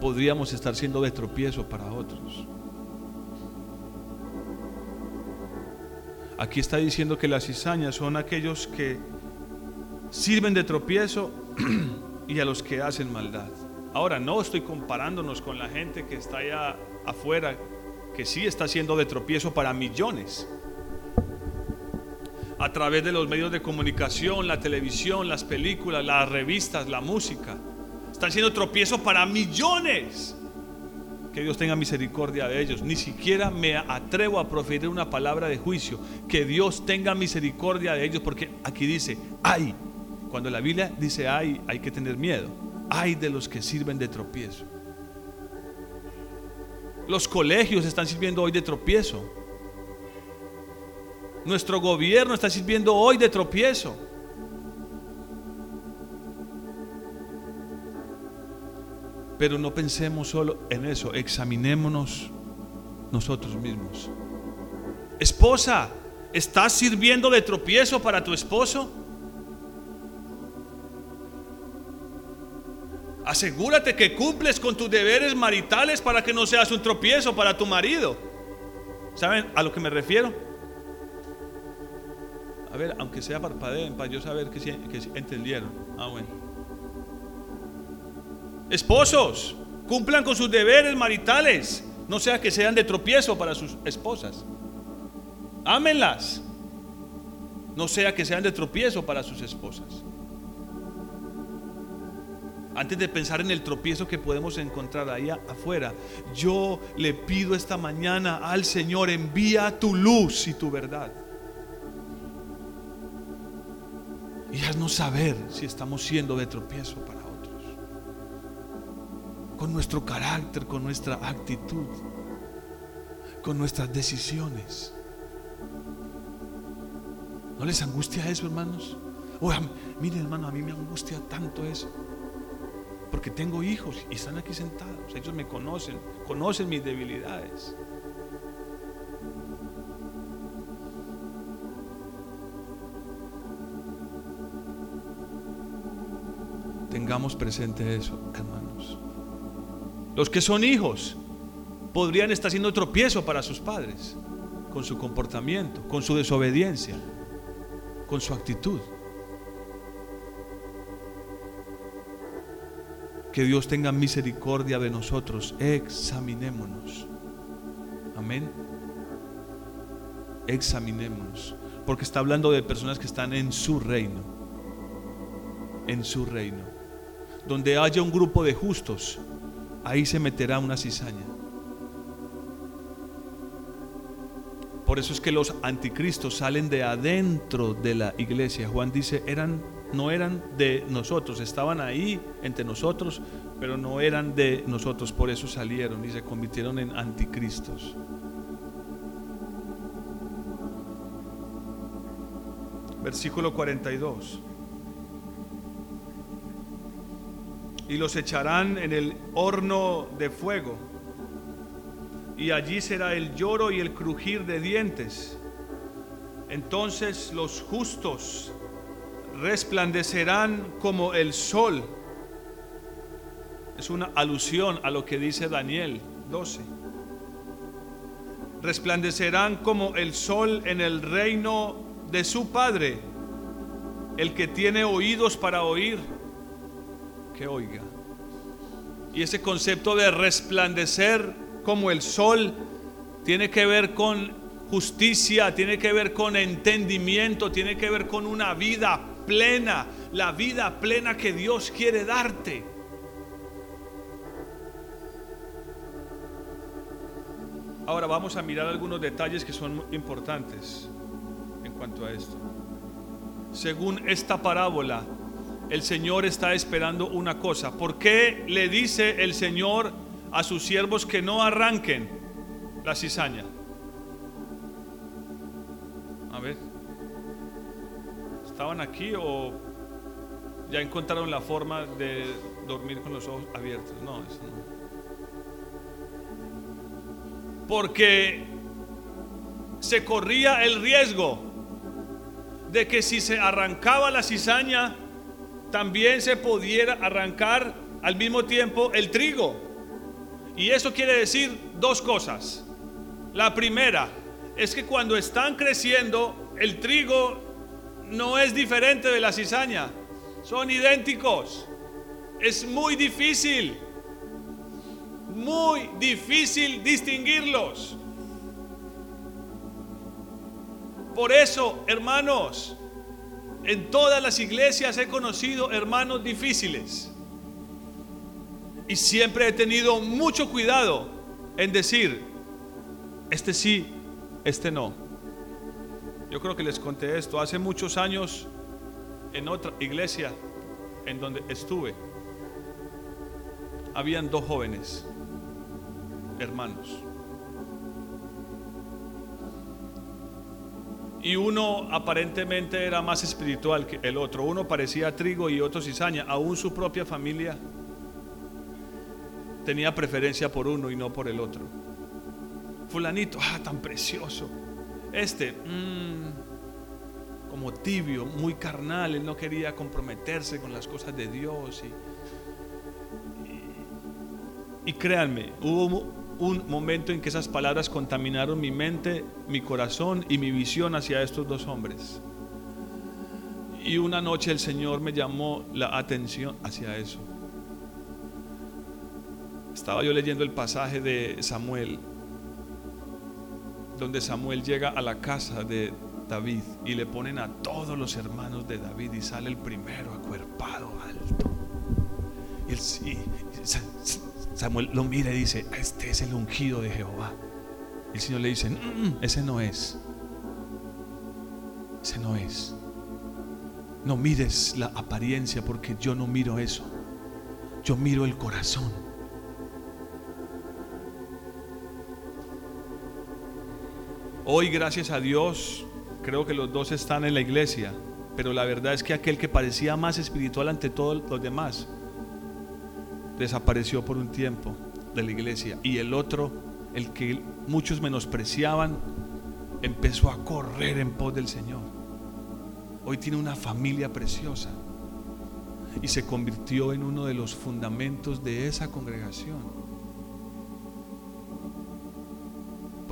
Podríamos estar siendo de tropiezo para otros. Aquí está diciendo que las cizañas son aquellos que sirven de tropiezo y a los que hacen maldad. Ahora, no estoy comparándonos con la gente que está allá afuera, que sí está siendo de tropiezo para millones a través de los medios de comunicación, la televisión, las películas, las revistas, la música. Están siendo tropiezos para millones. Que Dios tenga misericordia de ellos. Ni siquiera me atrevo a proferir una palabra de juicio. Que Dios tenga misericordia de ellos. Porque aquí dice, hay. Cuando la Biblia dice hay, hay que tener miedo. Hay de los que sirven de tropiezo. Los colegios están sirviendo hoy de tropiezo. Nuestro gobierno está sirviendo hoy de tropiezo. Pero no pensemos solo en eso, examinémonos nosotros mismos. Esposa, ¿estás sirviendo de tropiezo para tu esposo? Asegúrate que cumples con tus deberes maritales para que no seas un tropiezo para tu marido. ¿Saben a lo que me refiero? A ver, aunque sea parpadeen para yo saber que, que entendieron. Ah, bueno. Esposos, cumplan con sus deberes maritales. No sea que sean de tropiezo para sus esposas. Ámenlas. No sea que sean de tropiezo para sus esposas. Antes de pensar en el tropiezo que podemos encontrar ahí afuera, yo le pido esta mañana al Señor, envía tu luz y tu verdad. Y haznos saber si estamos siendo de tropiezo para. Con nuestro carácter, con nuestra actitud, con nuestras decisiones. ¿No les angustia eso, hermanos? Oye, miren, hermano, a mí me angustia tanto eso. Porque tengo hijos y están aquí sentados. Ellos me conocen, conocen mis debilidades. Tengamos presente eso, hermanos. Los que son hijos podrían estar siendo tropiezo para sus padres con su comportamiento, con su desobediencia, con su actitud. Que Dios tenga misericordia de nosotros. Examinémonos. Amén. Examinémonos. Porque está hablando de personas que están en su reino. En su reino. Donde haya un grupo de justos, ahí se meterá una cizaña. Por eso es que los anticristos salen de adentro de la iglesia. Juan dice, eran no eran de nosotros, estaban ahí entre nosotros, pero no eran de nosotros, por eso salieron y se convirtieron en anticristos. Versículo 42. Y los echarán en el horno de fuego, y allí será el lloro y el crujir de dientes. Entonces los justos resplandecerán como el sol. Es una alusión a lo que dice Daniel 12. Resplandecerán como el sol en el reino de su Padre. El que tiene oídos para oír, que oiga. Y ese concepto de resplandecer como el sol tiene que ver con justicia, tiene que ver con entendimiento, tiene que ver con una vida plena, la vida plena que Dios quiere darte. Ahora vamos a mirar algunos detalles que son importantes en cuanto a esto. Según esta parábola, el Señor está esperando una cosa. ¿Por qué le dice el Señor a sus siervos que no arranquen la cizaña? A ver estaban aquí o ya encontraron la forma de dormir con los ojos abiertos. No, eso no. Porque se corría el riesgo de que si se arrancaba la cizaña, también se pudiera arrancar al mismo tiempo el trigo. Y eso quiere decir dos cosas. La primera es que cuando están creciendo, el trigo no es diferente de la cizaña, son idénticos. Es muy difícil, muy difícil distinguirlos. Por eso, hermanos, en todas las iglesias he conocido hermanos difíciles. Y siempre he tenido mucho cuidado en decir, este sí, este no. Yo creo que les conté esto. Hace muchos años, en otra iglesia en donde estuve, habían dos jóvenes, hermanos. Y uno aparentemente era más espiritual que el otro. Uno parecía trigo y otro cizaña. Aún su propia familia tenía preferencia por uno y no por el otro. Fulanito, ah, tan precioso. Este, mmm, como tibio, muy carnal, él no quería comprometerse con las cosas de Dios. Y, y créanme, hubo un momento en que esas palabras contaminaron mi mente, mi corazón y mi visión hacia estos dos hombres. Y una noche el Señor me llamó la atención hacia eso. Estaba yo leyendo el pasaje de Samuel, donde Samuel llega a la casa de David y le ponen a todos los hermanos de David y sale el primero acuerpado, alto. Samuel lo mira y dice, este es el ungido de Jehová. El Señor le dice, mm, mm, ese no es. Ese no es. No mires la apariencia porque yo no miro eso. Yo miro el corazón. Hoy, gracias a Dios, creo que los dos están en la iglesia, pero la verdad es que aquel que parecía más espiritual ante todos los demás desapareció por un tiempo de la iglesia y el otro, el que muchos menospreciaban, empezó a correr en pos del Señor. Hoy tiene una familia preciosa y se convirtió en uno de los fundamentos de esa congregación.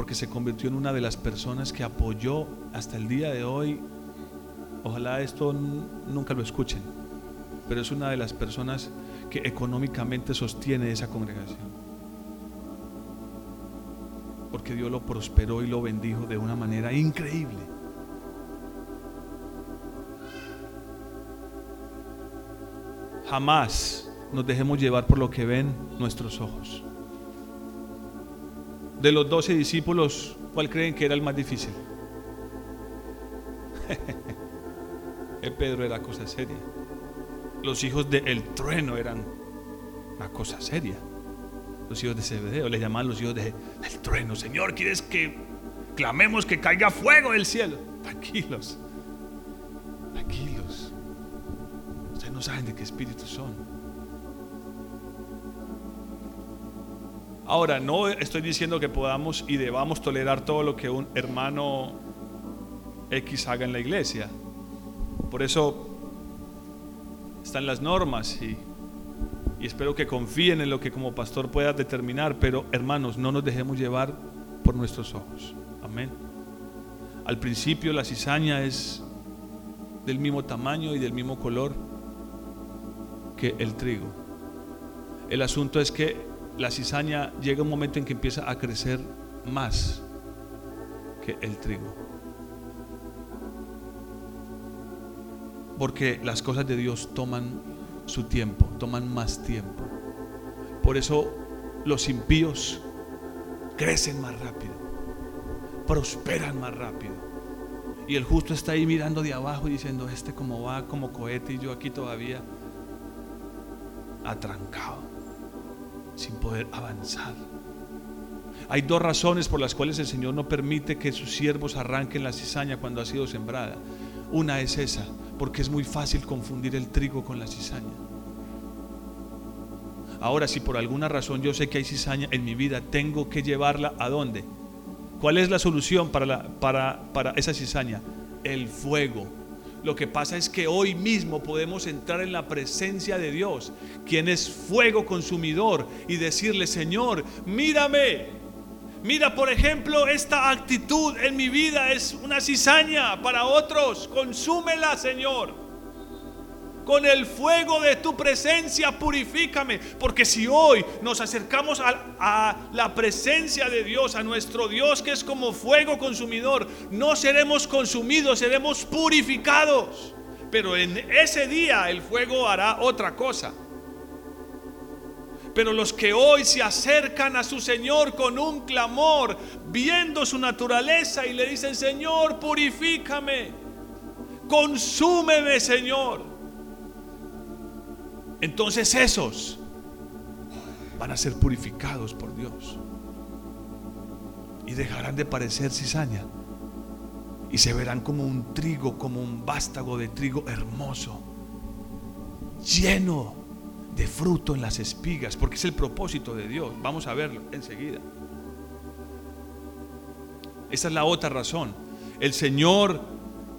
porque se convirtió en una de las personas que apoyó hasta el día de hoy. Ojalá esto nunca lo escuchen, pero es una de las personas que económicamente sostiene esa congregación. Porque Dios lo prosperó y lo bendijo de una manera increíble. Jamás nos dejemos llevar por lo que ven nuestros ojos. De los doce discípulos, ¿cuál creen que era el más difícil? Pedro era cosa seria. Los hijos del trueno eran una cosa seria. Los hijos de Zebedeo le llamaban los hijos del trueno. Señor, ¿quieres que clamemos que caiga fuego del cielo? Tranquilos, tranquilos. Ustedes no saben de qué espíritu son. Ahora, no estoy diciendo que podamos y debamos tolerar todo lo que un hermano X haga en la iglesia. Por eso están las normas y, espero que confíen en lo que como pastor pueda determinar, pero hermanos, no nos dejemos llevar por nuestros ojos. Amén. Al principio la cizaña es del mismo tamaño y del mismo color que el trigo. El asunto es que la cizaña llega un momento en que empieza a crecer más que el trigo. Porque las cosas de Dios toman su tiempo, toman más tiempo. Por eso los impíos crecen más rápido, prosperan más rápido. Y el justo está ahí mirando de abajo y diciendo, este como va como cohete y yo aquí todavía atrancado sin poder avanzar. Hay dos razones por las cuales el Señor no permite que sus siervos arranquen la cizaña cuando ha sido sembrada. Una es esa, porque es muy fácil confundir el trigo con la cizaña. Ahora, si por alguna razón yo sé que hay cizaña en mi vida, tengo que llevarla a dónde? ¿Cuál es la solución para, la, para, para esa cizaña? El fuego lo que pasa es que hoy mismo podemos entrar en la presencia de Dios, quien es fuego consumidor, y decirle, Señor, mírame. Mira, por ejemplo, esta actitud en mi vida es una cizaña para otros. Consúmela, Señor con el fuego de tu presencia purifícame. Porque si hoy nos acercamos a, la presencia de Dios, a nuestro Dios que es como fuego consumidor, no seremos consumidos, seremos purificados. Pero en ese día el fuego hará otra cosa. Pero los que hoy se acercan a su Señor con un clamor, viendo su naturaleza y le dicen, Señor, purifícame, consúmeme, Señor. Entonces esos van a ser purificados por Dios y dejarán de parecer cizaña y se verán como un trigo, como un vástago de trigo hermoso, lleno de fruto en las espigas, porque es el propósito de Dios. Vamos a verlo enseguida. Esa es la otra razón. El Señor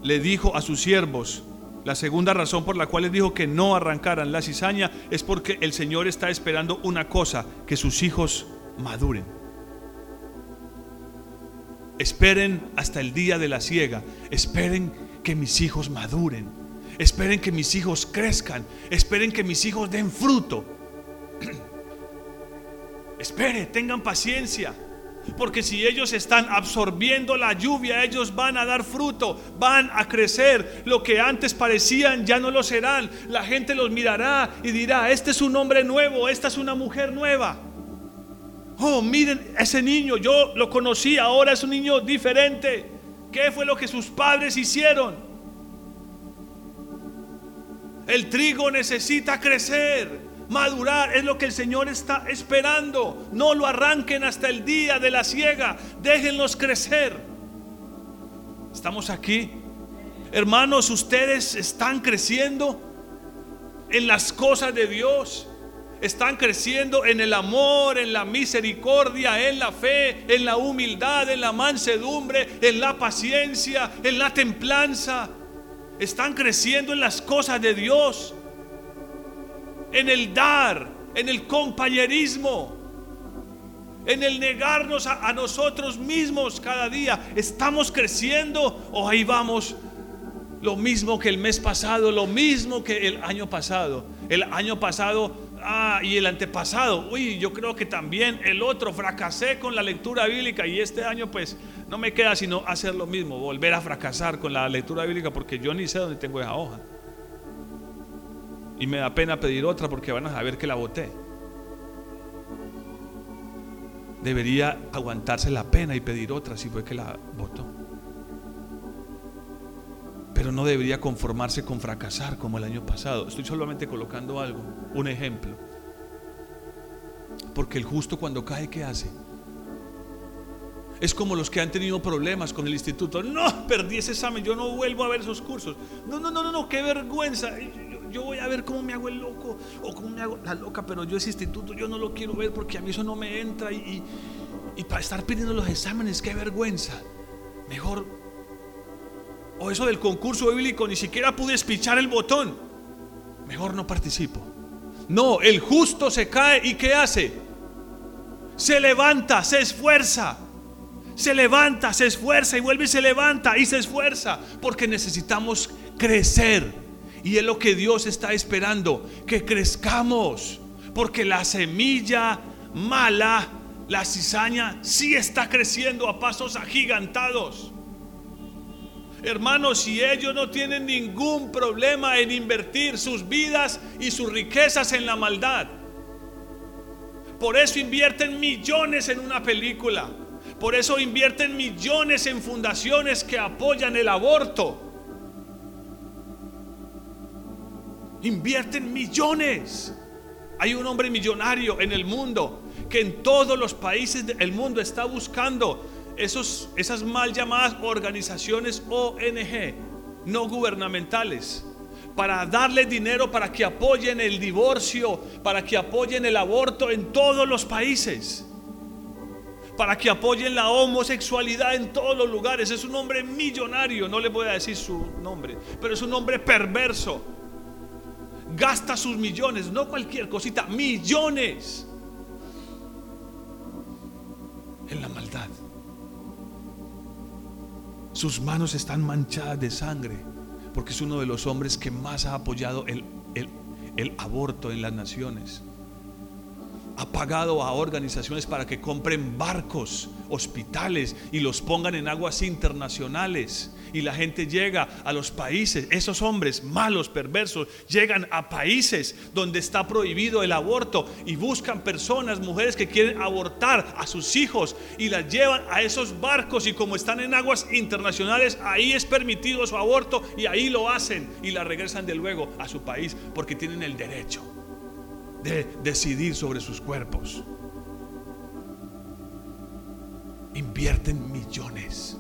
le dijo a sus siervos, la segunda razón por la cual les dijo que no arrancaran la cizaña es porque el Señor está esperando una cosa, que sus hijos maduren. Esperen hasta el día de la siega, esperen que mis hijos maduren, esperen que mis hijos crezcan, esperen que mis hijos den fruto. Espere, tengan paciencia. Porque si ellos están absorbiendo la lluvia, ellos van a dar fruto, van a crecer. Lo que antes parecían ya no lo serán. La gente los mirará y dirá, este es un hombre nuevo, esta es una mujer nueva. Oh, miren ese niño, yo lo conocí, ahora es un niño diferente. ¿Qué fue lo que sus padres hicieron? El trigo necesita crecer madurar. Es lo que el Señor está esperando. No lo arranquen hasta el día de la siega. Déjenlos crecer. Estamos aquí. Hermanos, ustedes están creciendo en las cosas de Dios. Están creciendo en el amor, en la misericordia, en la fe, en la humildad, en la mansedumbre, en la paciencia, en la templanza. Están creciendo en las cosas de Dios en el dar, en el compañerismo, en el negarnos a, nosotros mismos cada día. ¿Estamos creciendo o ahí vamos? Lo mismo que el mes pasado, lo mismo que el año pasado. El año pasado ah, y el antepasado. Uy, yo creo que también el otro. Fracasé con la lectura bíblica y este año pues no me queda sino hacer lo mismo, volver a fracasar con la lectura bíblica porque yo ni sé dónde tengo esa hoja. Y me da pena pedir otra porque van a saber que la voté. Debería aguantarse la pena y pedir otra si fue que la votó. Pero no debería conformarse con fracasar como el año pasado. Estoy solamente colocando algo, un ejemplo. Porque el justo cuando cae, ¿qué hace? Es como los que han tenido problemas con el instituto. No, perdí ese examen, yo no vuelvo a ver esos cursos. No, no, no, no, no qué vergüenza yo voy a ver cómo me hago el loco o cómo me hago la loca, pero yo ese instituto yo no lo quiero ver porque a mí eso no me entra y, y, para estar pidiendo los exámenes, qué vergüenza. Mejor, o eso del concurso bíblico, ni siquiera pude espichar el botón. Mejor no participo. No, el justo se cae y ¿qué hace? Se levanta, se esfuerza. Se levanta, se esfuerza y vuelve y se levanta y se esfuerza porque necesitamos crecer y es lo que Dios está esperando, que crezcamos. Porque la semilla mala, la cizaña, sí está creciendo a pasos agigantados. Hermanos, si ellos no tienen ningún problema en invertir sus vidas y sus riquezas en la maldad, por eso invierten millones en una película, por eso invierten millones en fundaciones que apoyan el aborto invierten millones. Hay un hombre millonario en el mundo que en todos los países del mundo está buscando esos, esas mal llamadas organizaciones ONG, no gubernamentales, para darle dinero para que apoyen el divorcio, para que apoyen el aborto en todos los países, para que apoyen la homosexualidad en todos los lugares. Es un hombre millonario, no le voy a decir su nombre, pero es un hombre perverso gasta sus millones, no cualquier cosita, millones en la maldad. Sus manos están manchadas de sangre porque es uno de los hombres que más ha apoyado el, el aborto en las naciones. Ha pagado a organizaciones para que compren barcos, hospitales y los pongan en aguas internacionales. Y la gente llega a los países, esos hombres malos, perversos, llegan a países donde está prohibido el aborto y buscan personas, mujeres que quieren abortar a sus hijos y las llevan a esos barcos y como están en aguas internacionales, ahí es permitido su aborto y ahí lo hacen y la regresan de luego a su país porque tienen el derecho de decidir sobre sus cuerpos. Invierten millones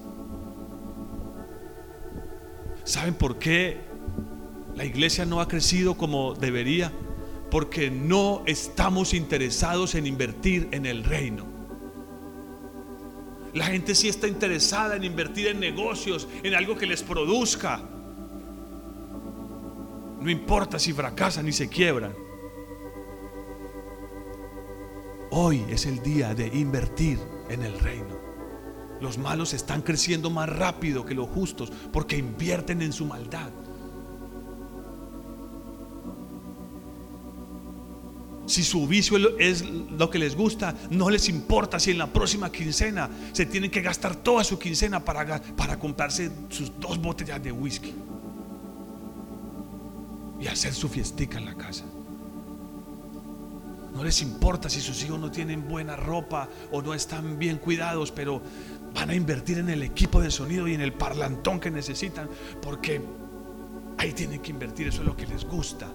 ¿Saben por qué la iglesia no ha crecido como debería? Porque no estamos interesados en invertir en el reino. La gente sí está interesada en invertir en negocios, en algo que les produzca. No importa si fracasan y se quiebran. Hoy es el día de invertir en el reino. Los malos están creciendo más rápido que los justos porque invierten en su maldad. Si su vicio es lo que les gusta, no les importa si en la próxima quincena se tienen que gastar toda su quincena para, para comprarse sus dos botellas de whisky y hacer su fiestica en la casa. No les importa si sus hijos no tienen buena ropa o no están bien cuidados, pero van a invertir en el equipo de sonido y en el parlantón que necesitan, porque ahí tienen que invertir, eso es lo que les gusta.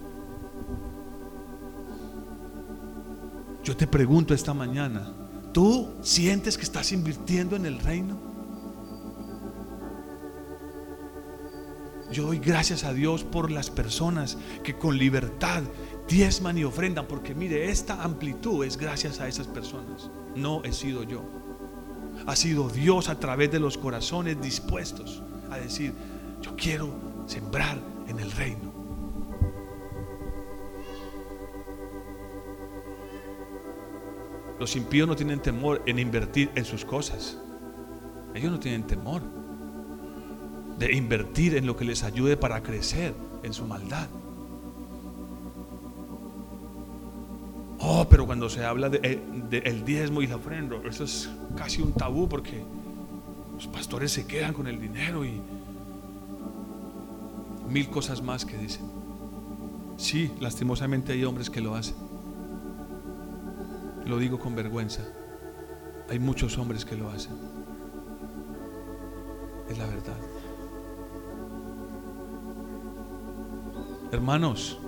Yo te pregunto esta mañana, ¿tú sientes que estás invirtiendo en el reino? Yo doy gracias a Dios por las personas que con libertad diezman y ofrendan, porque mire, esta amplitud es gracias a esas personas. No he sido yo. Ha sido Dios a través de los corazones dispuestos a decir, yo quiero sembrar en el reino. Los impíos no tienen temor en invertir en sus cosas. Ellos no tienen temor de invertir en lo que les ayude para crecer en su maldad. Oh, pero cuando se habla del de, el diezmo y la ofrenda, eso es casi un tabú porque los pastores se quedan con el dinero y mil cosas más que dicen. Sí, lastimosamente hay hombres que lo hacen. Lo digo con vergüenza. Hay muchos hombres que lo hacen. Es la verdad. Hermanos,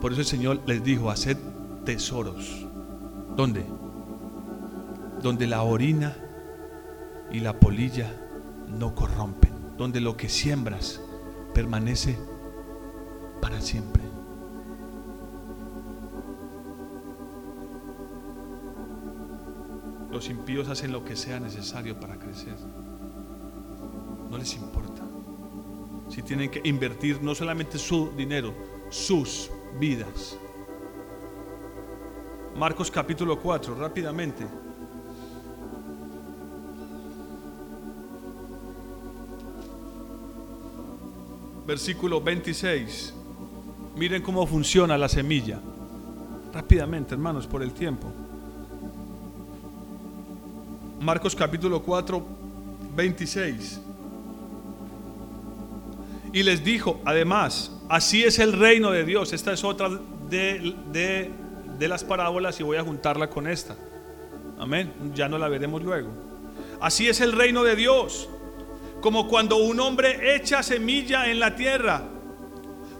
por eso el Señor les dijo, haced tesoros. ¿Dónde? Donde la orina y la polilla no corrompen. Donde lo que siembras permanece para siempre. Los impíos hacen lo que sea necesario para crecer. No les importa si tienen que invertir no solamente su dinero, sus vidas. Marcos capítulo 4, rápidamente. Versículo 26. Miren cómo funciona la semilla. Rápidamente, hermanos, por el tiempo. Marcos capítulo 4, 26. Y les dijo, además, así es el reino de Dios. Esta es otra de, de, las parábolas y voy a juntarla con esta. Amén. Ya no la veremos luego. Así es el reino de Dios. Como cuando un hombre echa semilla en la tierra.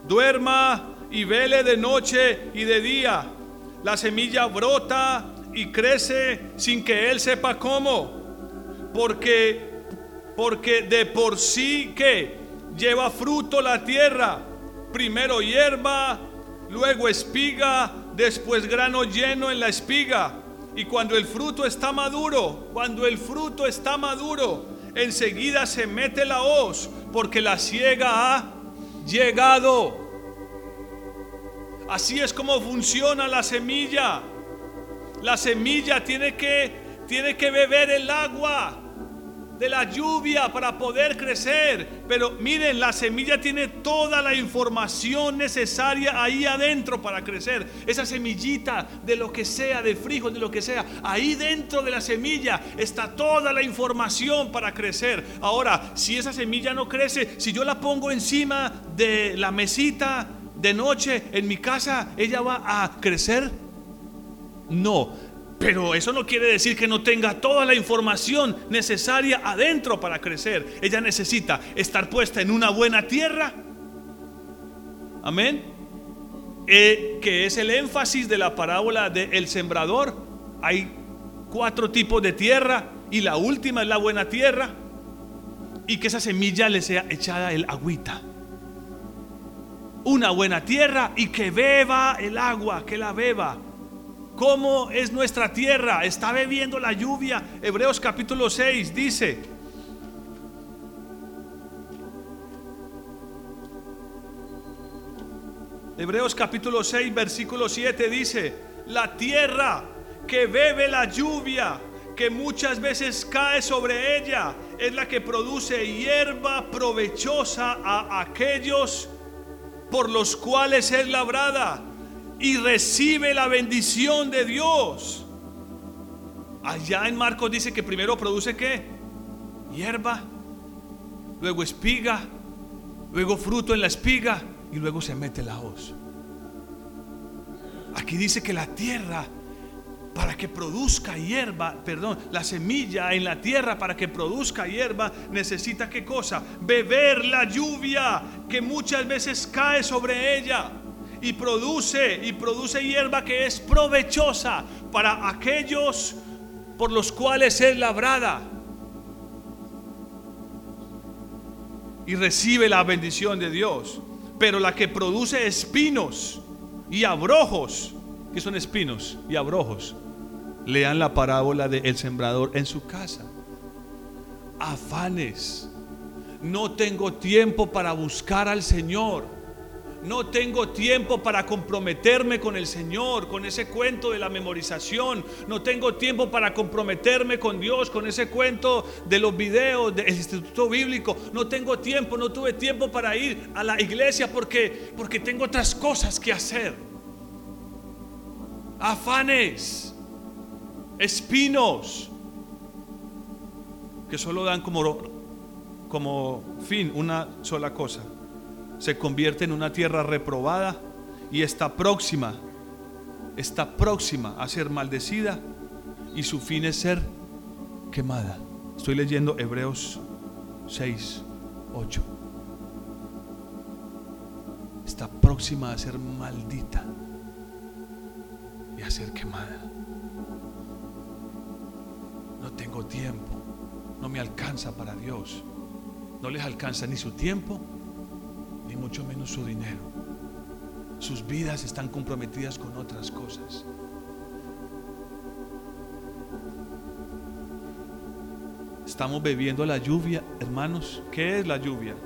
Duerma y vele de noche y de día. La semilla brota y crece sin que él sepa cómo. Porque porque de por sí que lleva fruto la tierra, primero hierba, luego espiga, después grano lleno en la espiga. Y cuando el fruto está maduro, cuando el fruto está maduro, enseguida se mete la hoz, porque la ciega ha llegado. Así es como funciona la semilla. La semilla tiene que, tiene que beber el agua de la lluvia para poder crecer. Pero miren, la semilla tiene toda la información necesaria ahí adentro para crecer. Esa semillita de lo que sea, de frijol, de lo que sea, ahí dentro de la semilla está toda la información para crecer. Ahora, si esa semilla no crece, si yo la pongo encima de la mesita de noche en mi casa, ¿ella va a crecer? No pero eso no quiere decir que no tenga toda la información necesaria adentro para crecer. Ella necesita estar puesta en una buena tierra. Amén. Eh, que es el énfasis de la parábola del sembrador. Hay cuatro tipos de tierra y la última es la buena tierra. Y que esa semilla le sea echada el agüita. una buena tierra y que beba el agua, que la beba. ¿Cómo es nuestra tierra? Está bebiendo la lluvia. Hebreos capítulo 6 dice, Hebreos capítulo 6 versículo 7 dice, la tierra que bebe la lluvia, que muchas veces cae sobre ella, es la que produce hierba provechosa a aquellos por los cuales es labrada y recibe la bendición de Dios. Allá en Marcos dice que primero produce qué? Hierba, luego espiga, luego fruto en la espiga y luego se mete la hoz. Aquí dice que la tierra para que produzca hierba, perdón, la semilla en la tierra para que produzca hierba necesita qué cosa? Beber la lluvia que muchas veces cae sobre ella y produce y produce hierba que es provechosa para aquellos por los cuales es labrada. Y recibe la bendición de Dios. Pero la que produce espinos y abrojos, que son espinos y abrojos, lean la parábola del sembrador en su casa. Afanes. No tengo tiempo para buscar al Señor no tengo tiempo para comprometerme con el Señor, con ese cuento de la memorización. No tengo tiempo para comprometerme con Dios, con ese cuento de los videos del Instituto Bíblico. No tengo tiempo, no tuve tiempo para ir a la iglesia porque, porque tengo otras cosas que hacer. Afanes, espinos, que solo dan como, como fin una sola cosa se convierte en una tierra reprobada y está próxima, está próxima a ser maldecida y su fin es ser quemada. Estoy leyendo Hebreos 6, 8. Está próxima a ser maldita y a ser quemada. No tengo tiempo, no me alcanza para Dios. No les alcanza ni su tiempo ni mucho menos su dinero. Sus vidas están comprometidas con otras cosas. Estamos bebiendo la lluvia, hermanos. ¿Qué es la lluvia?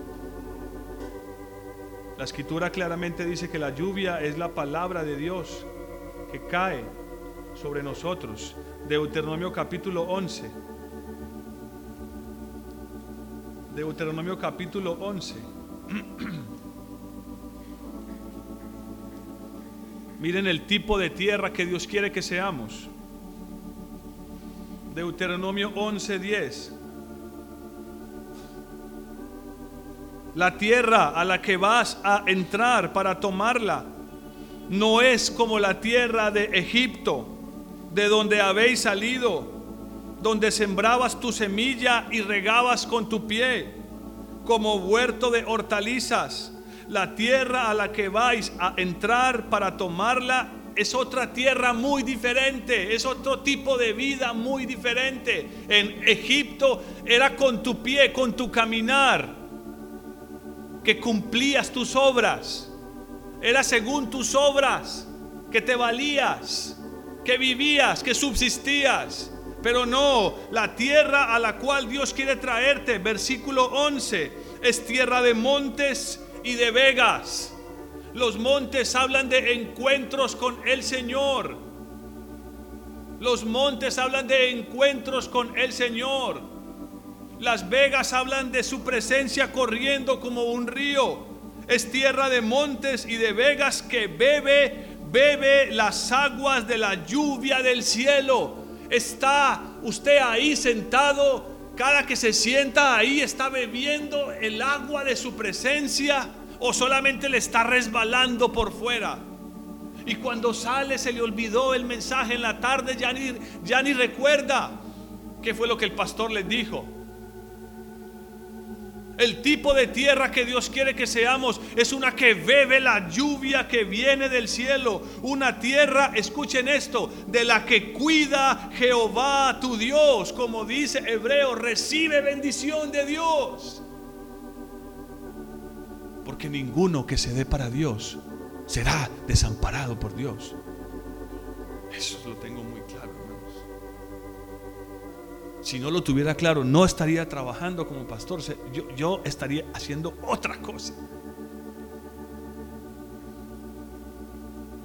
La escritura claramente dice que la lluvia es la palabra de Dios que cae sobre nosotros. Deuteronomio capítulo 11. Deuteronomio capítulo 11. Miren el tipo de tierra que Dios quiere que seamos. Deuteronomio 11:10. La tierra a la que vas a entrar para tomarla no es como la tierra de Egipto, de donde habéis salido, donde sembrabas tu semilla y regabas con tu pie, como huerto de hortalizas la tierra a la que vais a entrar para tomarla es otra tierra muy diferente, es otro tipo de vida muy diferente. En Egipto era con tu pie, con tu caminar, que cumplías tus obras. Era según tus obras que te valías, que vivías, que subsistías. Pero no, la tierra a la cual Dios quiere traerte, versículo 11, es tierra de montes y de vegas. Los montes hablan de encuentros con el Señor. Los montes hablan de encuentros con el Señor. Las vegas hablan de su presencia corriendo como un río. Es tierra de montes y de vegas que bebe, bebe las aguas de la lluvia del cielo. Está usted ahí sentado cada que se sienta ahí está bebiendo el agua de su presencia o solamente le está resbalando por fuera. Y cuando sale se le olvidó el mensaje en la tarde, ya ni, ya ni recuerda qué fue lo que el pastor les dijo. El tipo de tierra que Dios quiere que seamos es una que bebe la lluvia que viene del cielo. Una tierra, escuchen esto, de la que cuida Jehová tu Dios. Como dice Hebreo, recibe bendición de Dios. Porque ninguno que se dé para Dios será desamparado por Dios. Eso lo tengo muy. Si no lo tuviera claro, no estaría trabajando como pastor. Yo, yo estaría haciendo otra cosa.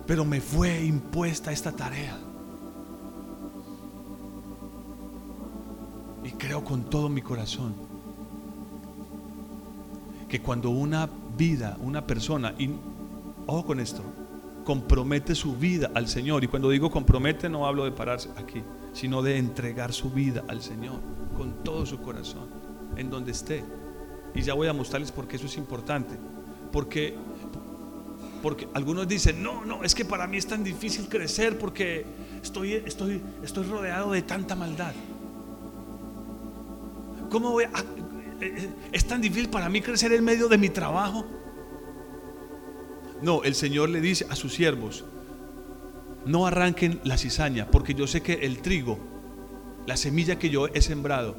Pero me fue impuesta esta tarea. Y creo con todo mi corazón que cuando una vida, una persona, y ojo con esto, compromete su vida al Señor, y cuando digo compromete no hablo de pararse aquí, sino de entregar su vida al Señor con todo su corazón, en donde esté. Y ya voy a mostrarles por qué eso es importante. Porque, porque algunos dicen, no, no, es que para mí es tan difícil crecer porque estoy, estoy, estoy rodeado de tanta maldad. ¿Cómo voy a, eh, eh, es tan difícil para mí crecer en medio de mi trabajo. No, el Señor le dice a sus siervos, no arranquen la cizaña, porque yo sé que el trigo, la semilla que yo he sembrado,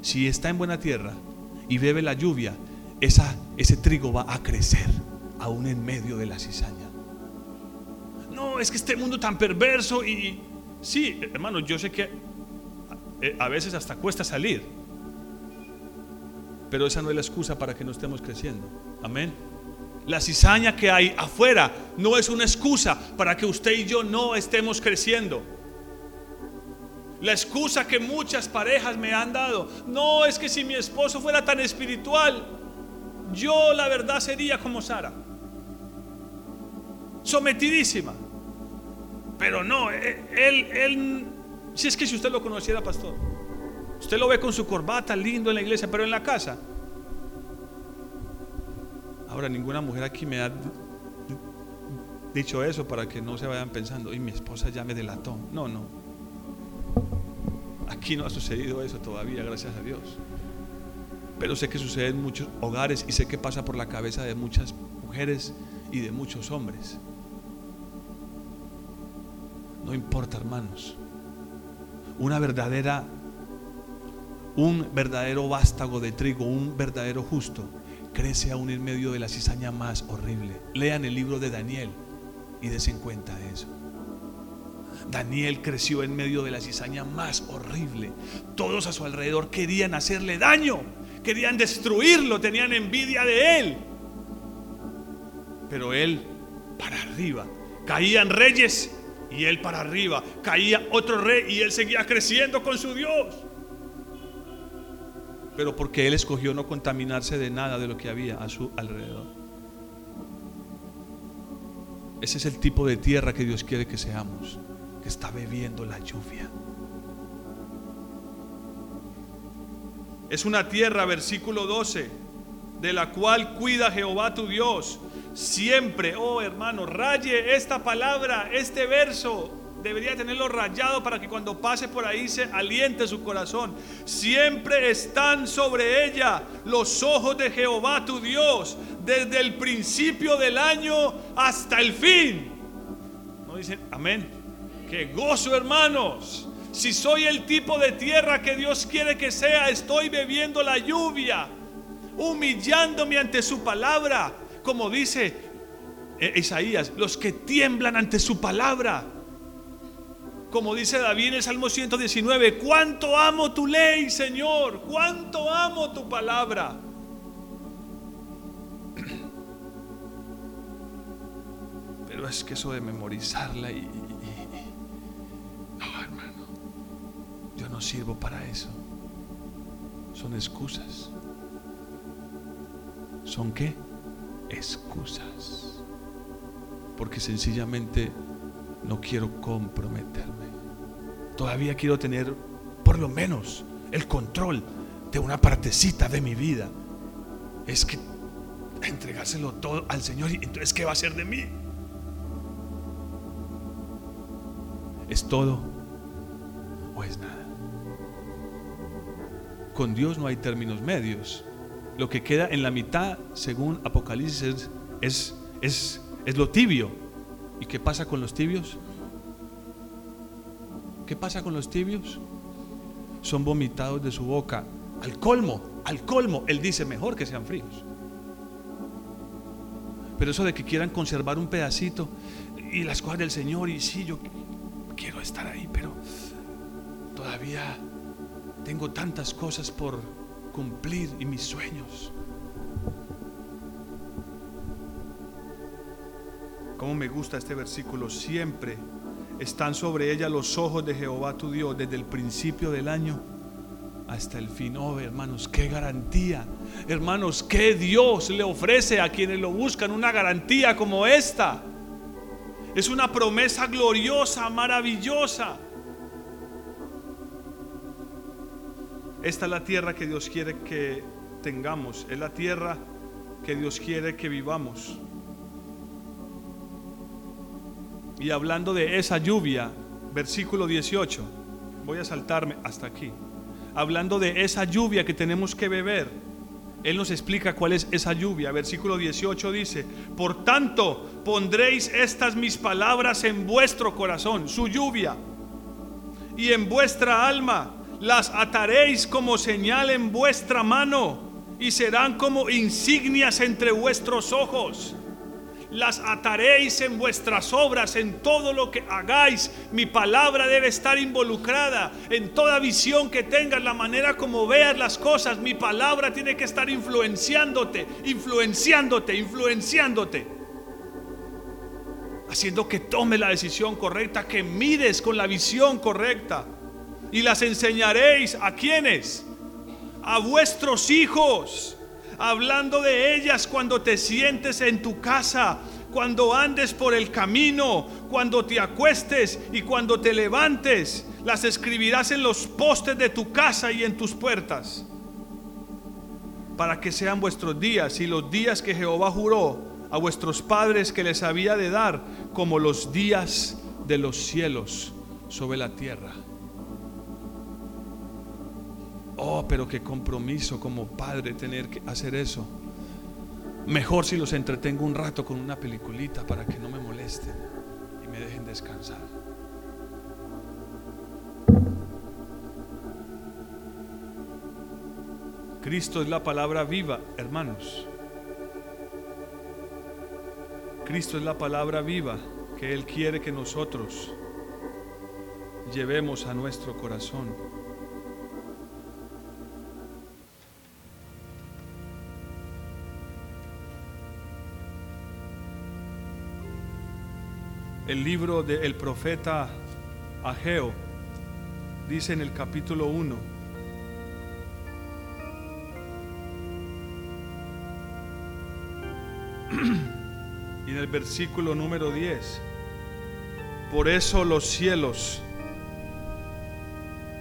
si está en buena tierra y bebe la lluvia, esa, ese trigo va a crecer aún en medio de la cizaña. No, es que este mundo tan perverso y sí, hermano, yo sé que eh, a veces hasta cuesta salir. Pero esa no es la excusa para que no estemos creciendo. Amén. La cizaña que hay afuera no es una excusa para que usted y yo no estemos creciendo. La excusa que muchas parejas me han dado, no es que si mi esposo fuera tan espiritual, yo la verdad sería como Sara. Sometidísima. Pero no, eh, él, él, si es que si usted lo conociera, pastor, Usted lo ve con su corbata lindo en la iglesia, pero en la casa. Ahora, ninguna mujer aquí me ha dicho eso para que no se vayan pensando, y mi esposa ya me delató. No, no. Aquí no ha sucedido eso todavía, gracias a Dios. Pero sé que sucede en muchos hogares y sé que pasa por la cabeza de muchas mujeres y de muchos hombres. No importa, hermanos. Una verdadera un verdadero vástago de trigo, un verdadero justo, crece aún en medio de la cizaña más horrible. Lean el libro de Daniel y desen cuenta de eso. Daniel creció en medio de la cizaña más horrible. Todos a su alrededor querían hacerle daño, querían destruirlo, tenían envidia de él. Pero él para arriba. Caían reyes y él para arriba. Caía otro rey y él seguía creciendo con su Dios pero porque él escogió no contaminarse de nada de lo que había a su alrededor. Ese es el tipo de tierra que Dios quiere que seamos, que está bebiendo la lluvia. Es una tierra, versículo 12, de la cual cuida Jehová tu Dios. Siempre, oh hermano, raye esta palabra, este verso, debería tenerlo rayado para que cuando pase por ahí se aliente su corazón. Siempre están sobre ella los ojos de Jehová tu Dios, desde el principio del año hasta el fin. ¿No dicen amén? Qué gozo, hermanos. Si soy el tipo de tierra que Dios quiere que sea, estoy bebiendo la lluvia, humillándome ante su palabra, como dice eh, Isaías, los que tiemblan ante su palabra como dice David en el Salmo 119, cuánto amo tu ley, Señor, cuánto amo tu palabra. Pero es que eso de memorizarla y, no, hermano, yo no sirvo para eso. Son excusas. ¿Son qué? Excusas. Porque sencillamente no quiero comprometerme. Todavía quiero tener por lo menos el control de una partecita de mi vida. Es que entregárselo todo al Señor y entonces ¿qué va a ser de mí? ¿Es todo o es nada? Con Dios no hay términos medios. Lo que queda en la mitad, según Apocalipsis, es, es, es lo tibio. ¿Y qué pasa con los tibios? ¿Qué pasa con los tibios? Son vomitados de su boca al colmo, al colmo. Él dice mejor que sean fríos. Pero eso de que quieran conservar un pedacito y las cosas del Señor, y sí, yo quiero estar ahí, pero todavía tengo tantas cosas por cumplir y mis sueños. Me gusta este versículo. Siempre están sobre ella los ojos de Jehová tu Dios desde el principio del año hasta el fin. Oh, hermanos, qué garantía. Hermanos, qué Dios le ofrece a quienes lo buscan una garantía como esta. Es una promesa gloriosa, maravillosa. Esta es la tierra que Dios quiere que tengamos. Es la tierra que Dios quiere que vivamos. Y hablando de esa lluvia, versículo 18, voy a saltarme hasta aquí. Hablando de esa lluvia que tenemos que beber, Él nos explica cuál es esa lluvia. Versículo 18 dice, por tanto pondréis estas mis palabras en vuestro corazón, su lluvia, y en vuestra alma las ataréis como señal en vuestra mano y serán como insignias entre vuestros ojos las ataréis en vuestras obras, en todo lo que hagáis. Mi palabra debe estar involucrada en toda visión que tengas, la manera como veas las cosas. Mi palabra tiene que estar influenciándote, influenciándote, influenciándote. Haciendo que tome la decisión correcta, que mires con la visión correcta. Y las enseñaréis a quienes? A vuestros hijos hablando de ellas cuando te sientes en tu casa, cuando andes por el camino, cuando te acuestes y cuando te levantes. Las escribirás en los postes de tu casa y en tus puertas, para que sean vuestros días y los días que Jehová juró a vuestros padres que les había de dar, como los días de los cielos sobre la tierra. Oh, pero qué compromiso como padre tener que hacer eso. Mejor si los entretengo un rato con una peliculita para que no me molesten y me dejen descansar. Cristo es la palabra viva, hermanos. Cristo es la palabra viva que Él quiere que nosotros llevemos a nuestro corazón. El libro del profeta Ageo, dice en el capítulo 1, y en el versículo número 10, por eso los cielos,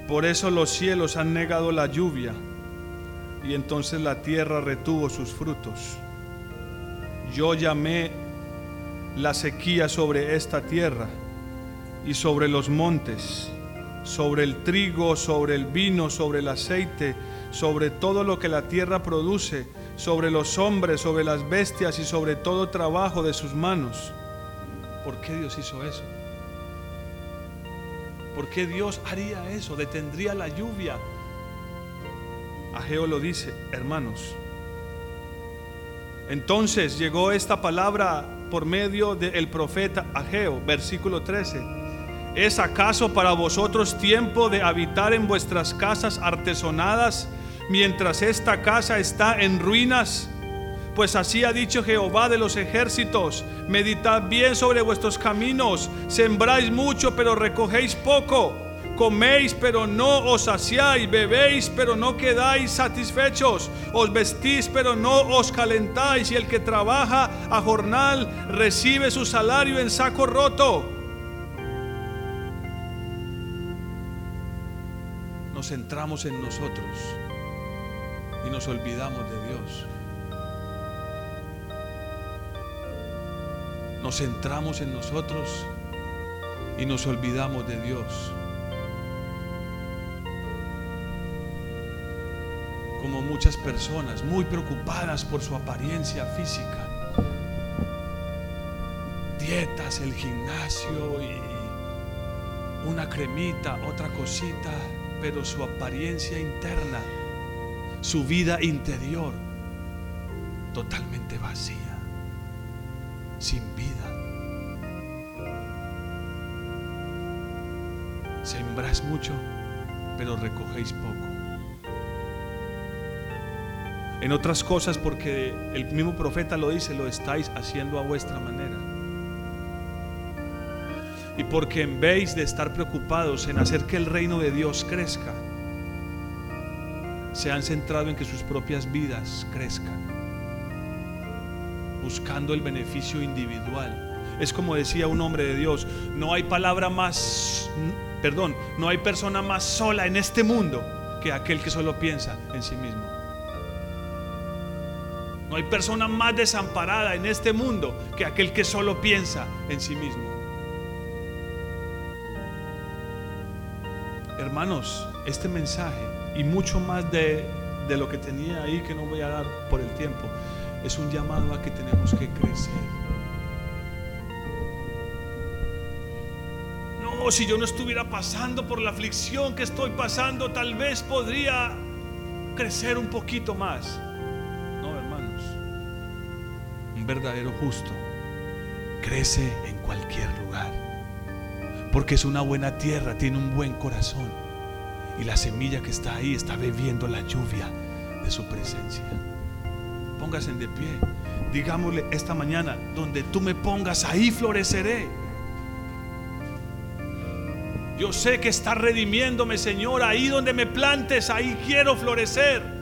por eso los cielos han negado la lluvia, y entonces la tierra retuvo sus frutos. Yo llamé la sequía sobre esta tierra y sobre los montes, sobre el trigo, sobre el vino, sobre el aceite, sobre todo lo que la tierra produce, sobre los hombres, sobre las bestias y sobre todo trabajo de sus manos. ¿Por qué Dios hizo eso? ¿Por qué Dios haría eso? Detendría la lluvia. Ageo lo dice, hermanos. Entonces llegó esta palabra por medio del profeta Ageo, versículo 13. ¿Es acaso para vosotros tiempo de habitar en vuestras casas artesonadas mientras esta casa está en ruinas? Pues así ha dicho Jehová de los ejércitos, meditad bien sobre vuestros caminos, sembráis mucho pero recogéis poco coméis pero no os saciáis, bebéis pero no quedáis satisfechos, os vestís pero no os calentáis y el que trabaja a jornal recibe su salario en saco roto. Nos centramos en nosotros y nos olvidamos de Dios. Nos centramos en nosotros y nos olvidamos de Dios. Como muchas personas, muy preocupadas por su apariencia física. Dietas, el gimnasio y una cremita, otra cosita, pero su apariencia interna, su vida interior, totalmente vacía. sin vida. Sembráis mucho, pero recogéis poco. En otras cosas, porque el mismo profeta lo dice, lo estáis haciendo a vuestra manera. Y porque en vez de estar preocupados en hacer que el reino de Dios crezca, se han centrado en que sus propias vidas crezcan, buscando el beneficio individual. Es como decía un hombre de Dios, no hay palabra más, perdón, no hay persona más sola en este mundo que aquel que solo piensa en sí mismo. No hay persona más desamparada en este mundo que aquel que solo piensa en sí mismo. Hermanos, este mensaje y mucho más de, de lo que tenía ahí que no voy a dar por el tiempo, es un llamado a que tenemos que crecer. No, si yo no estuviera pasando por la aflicción que estoy pasando, tal vez podría crecer un poquito más. Verdadero justo crece en cualquier lugar, porque es una buena tierra, tiene un buen corazón y la semilla que está ahí está bebiendo la lluvia de su presencia. Póngase de pie. Digámosle esta mañana, donde tú me pongas, ahí floreceré. Yo sé que está redimiéndome, Señor. Ahí donde me plantes, ahí quiero florecer.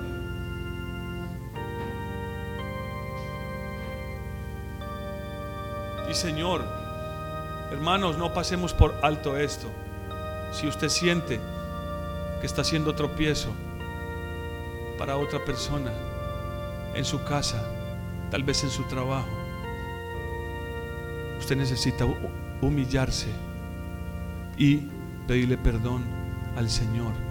Y Señor, hermanos, no pasemos por alto esto. Si usted siente que está haciendo tropiezo para otra persona en su casa, tal vez en su trabajo. Usted necesita humillarse y pedirle perdón al Señor.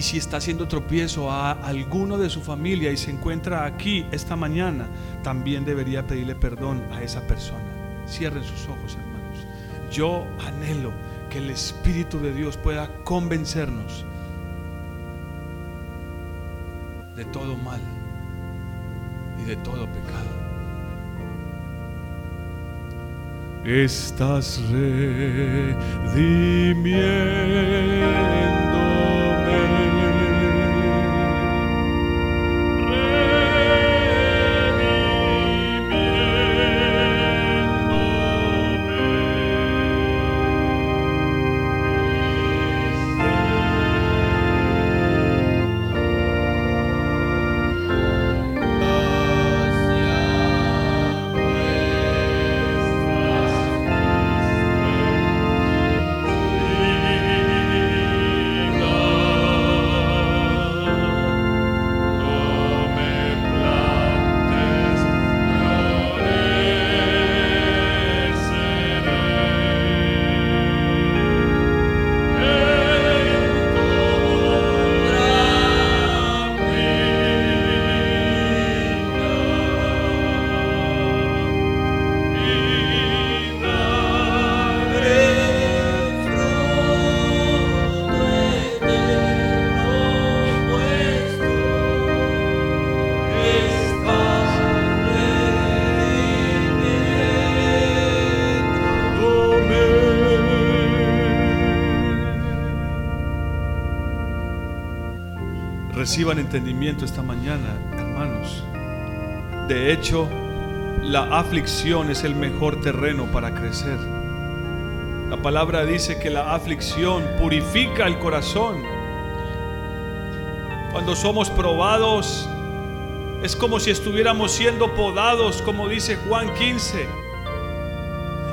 Y si está haciendo tropiezo a alguno de su familia y se encuentra aquí esta mañana, también debería pedirle perdón a esa persona. Cierren sus ojos, hermano. Yo anhelo que el Espíritu de Dios pueda convencernos de todo mal y de todo pecado. Estás redimiendo. Reciban entendimiento esta mañana, hermanos. De hecho, la aflicción es el mejor terreno para crecer. La palabra dice que la aflicción purifica el corazón. Cuando somos probados, es como si estuviéramos siendo podados, como dice Juan 15.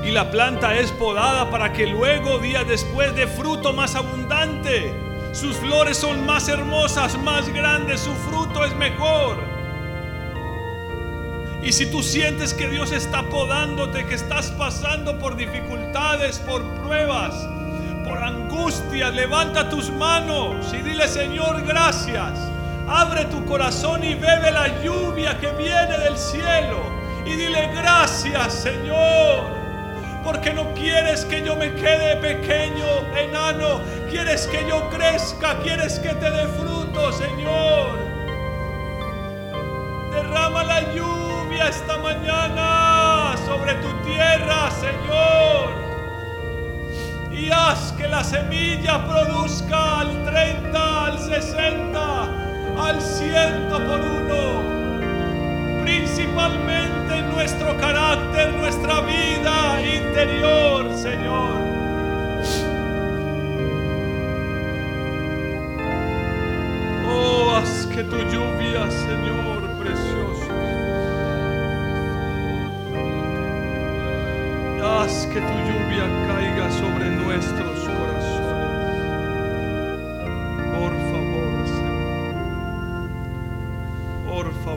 Y la planta es podada para que luego, días después, dé fruto más abundante. Sus flores son más hermosas, más grandes, su fruto es mejor. Y si tú sientes que Dios está podándote, que estás pasando por dificultades, por pruebas, por angustia, levanta tus manos y dile, Señor, gracias. Abre tu corazón y bebe la lluvia que viene del cielo. Y dile, gracias, Señor porque no quieres que yo me quede pequeño, enano. Quieres que yo crezca, quieres que te dé fruto, Señor. Derrama la lluvia esta mañana sobre tu tierra, Señor. Y haz que la semilla produzca al 30, al 60, al 100 por uno. Principalmente en nuestro carácter, nuestra vida interior, Señor. Oh, haz que tu lluvia, Señor precioso, haz que tu lluvia caiga sobre nuestros corazones.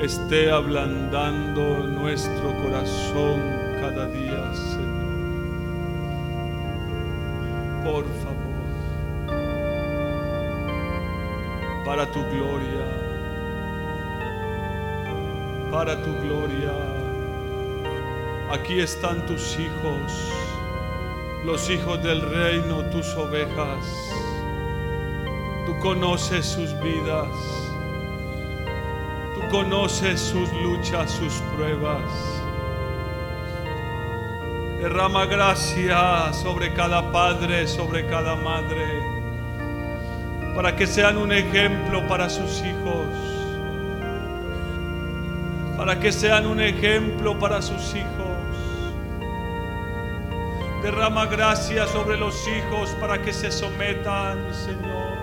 esté ablandando nuestro corazón cada día, Señor. Por favor, para tu gloria, para tu gloria. Aquí están tus hijos los hijos del reino, tus ovejas. Tú conoces sus vidas. Tú conoces sus luchas, sus pruebas. Derrama gracia sobre cada padre, sobre cada madre, para que sean un ejemplo para sus hijos, para que sean un ejemplo para sus hijos. Derrama gracia sobre los hijos para que se sometan, Señor.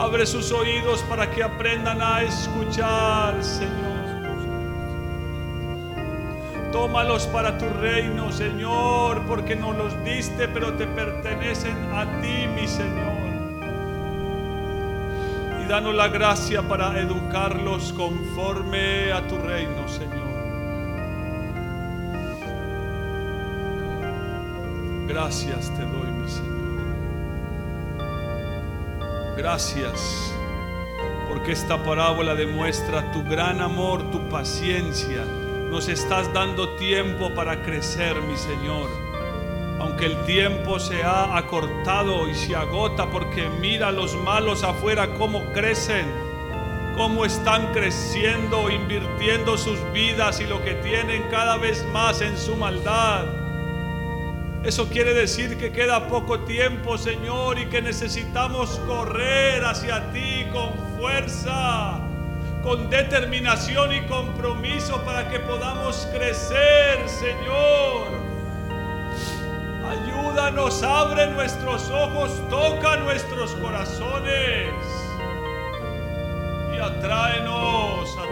Abre sus oídos para que aprendan a escuchar, Señor. Tómalos para tu reino, Señor, porque no los diste, pero te pertenecen a ti, mi Señor. Y danos la gracia para educarlos conforme a tu reino, Señor. Gracias te doy, mi Señor. Gracias porque esta parábola demuestra tu gran amor, tu paciencia. Nos estás dando tiempo para crecer, mi Señor. Aunque el tiempo se ha acortado y se agota porque mira a los malos afuera cómo crecen, cómo están creciendo, invirtiendo sus vidas y lo que tienen cada vez más en su maldad. Eso quiere decir que queda poco tiempo, Señor, y que necesitamos correr hacia ti con fuerza, con determinación y compromiso para que podamos crecer, Señor. Ayúdanos, abre nuestros ojos, toca nuestros corazones y atráenos a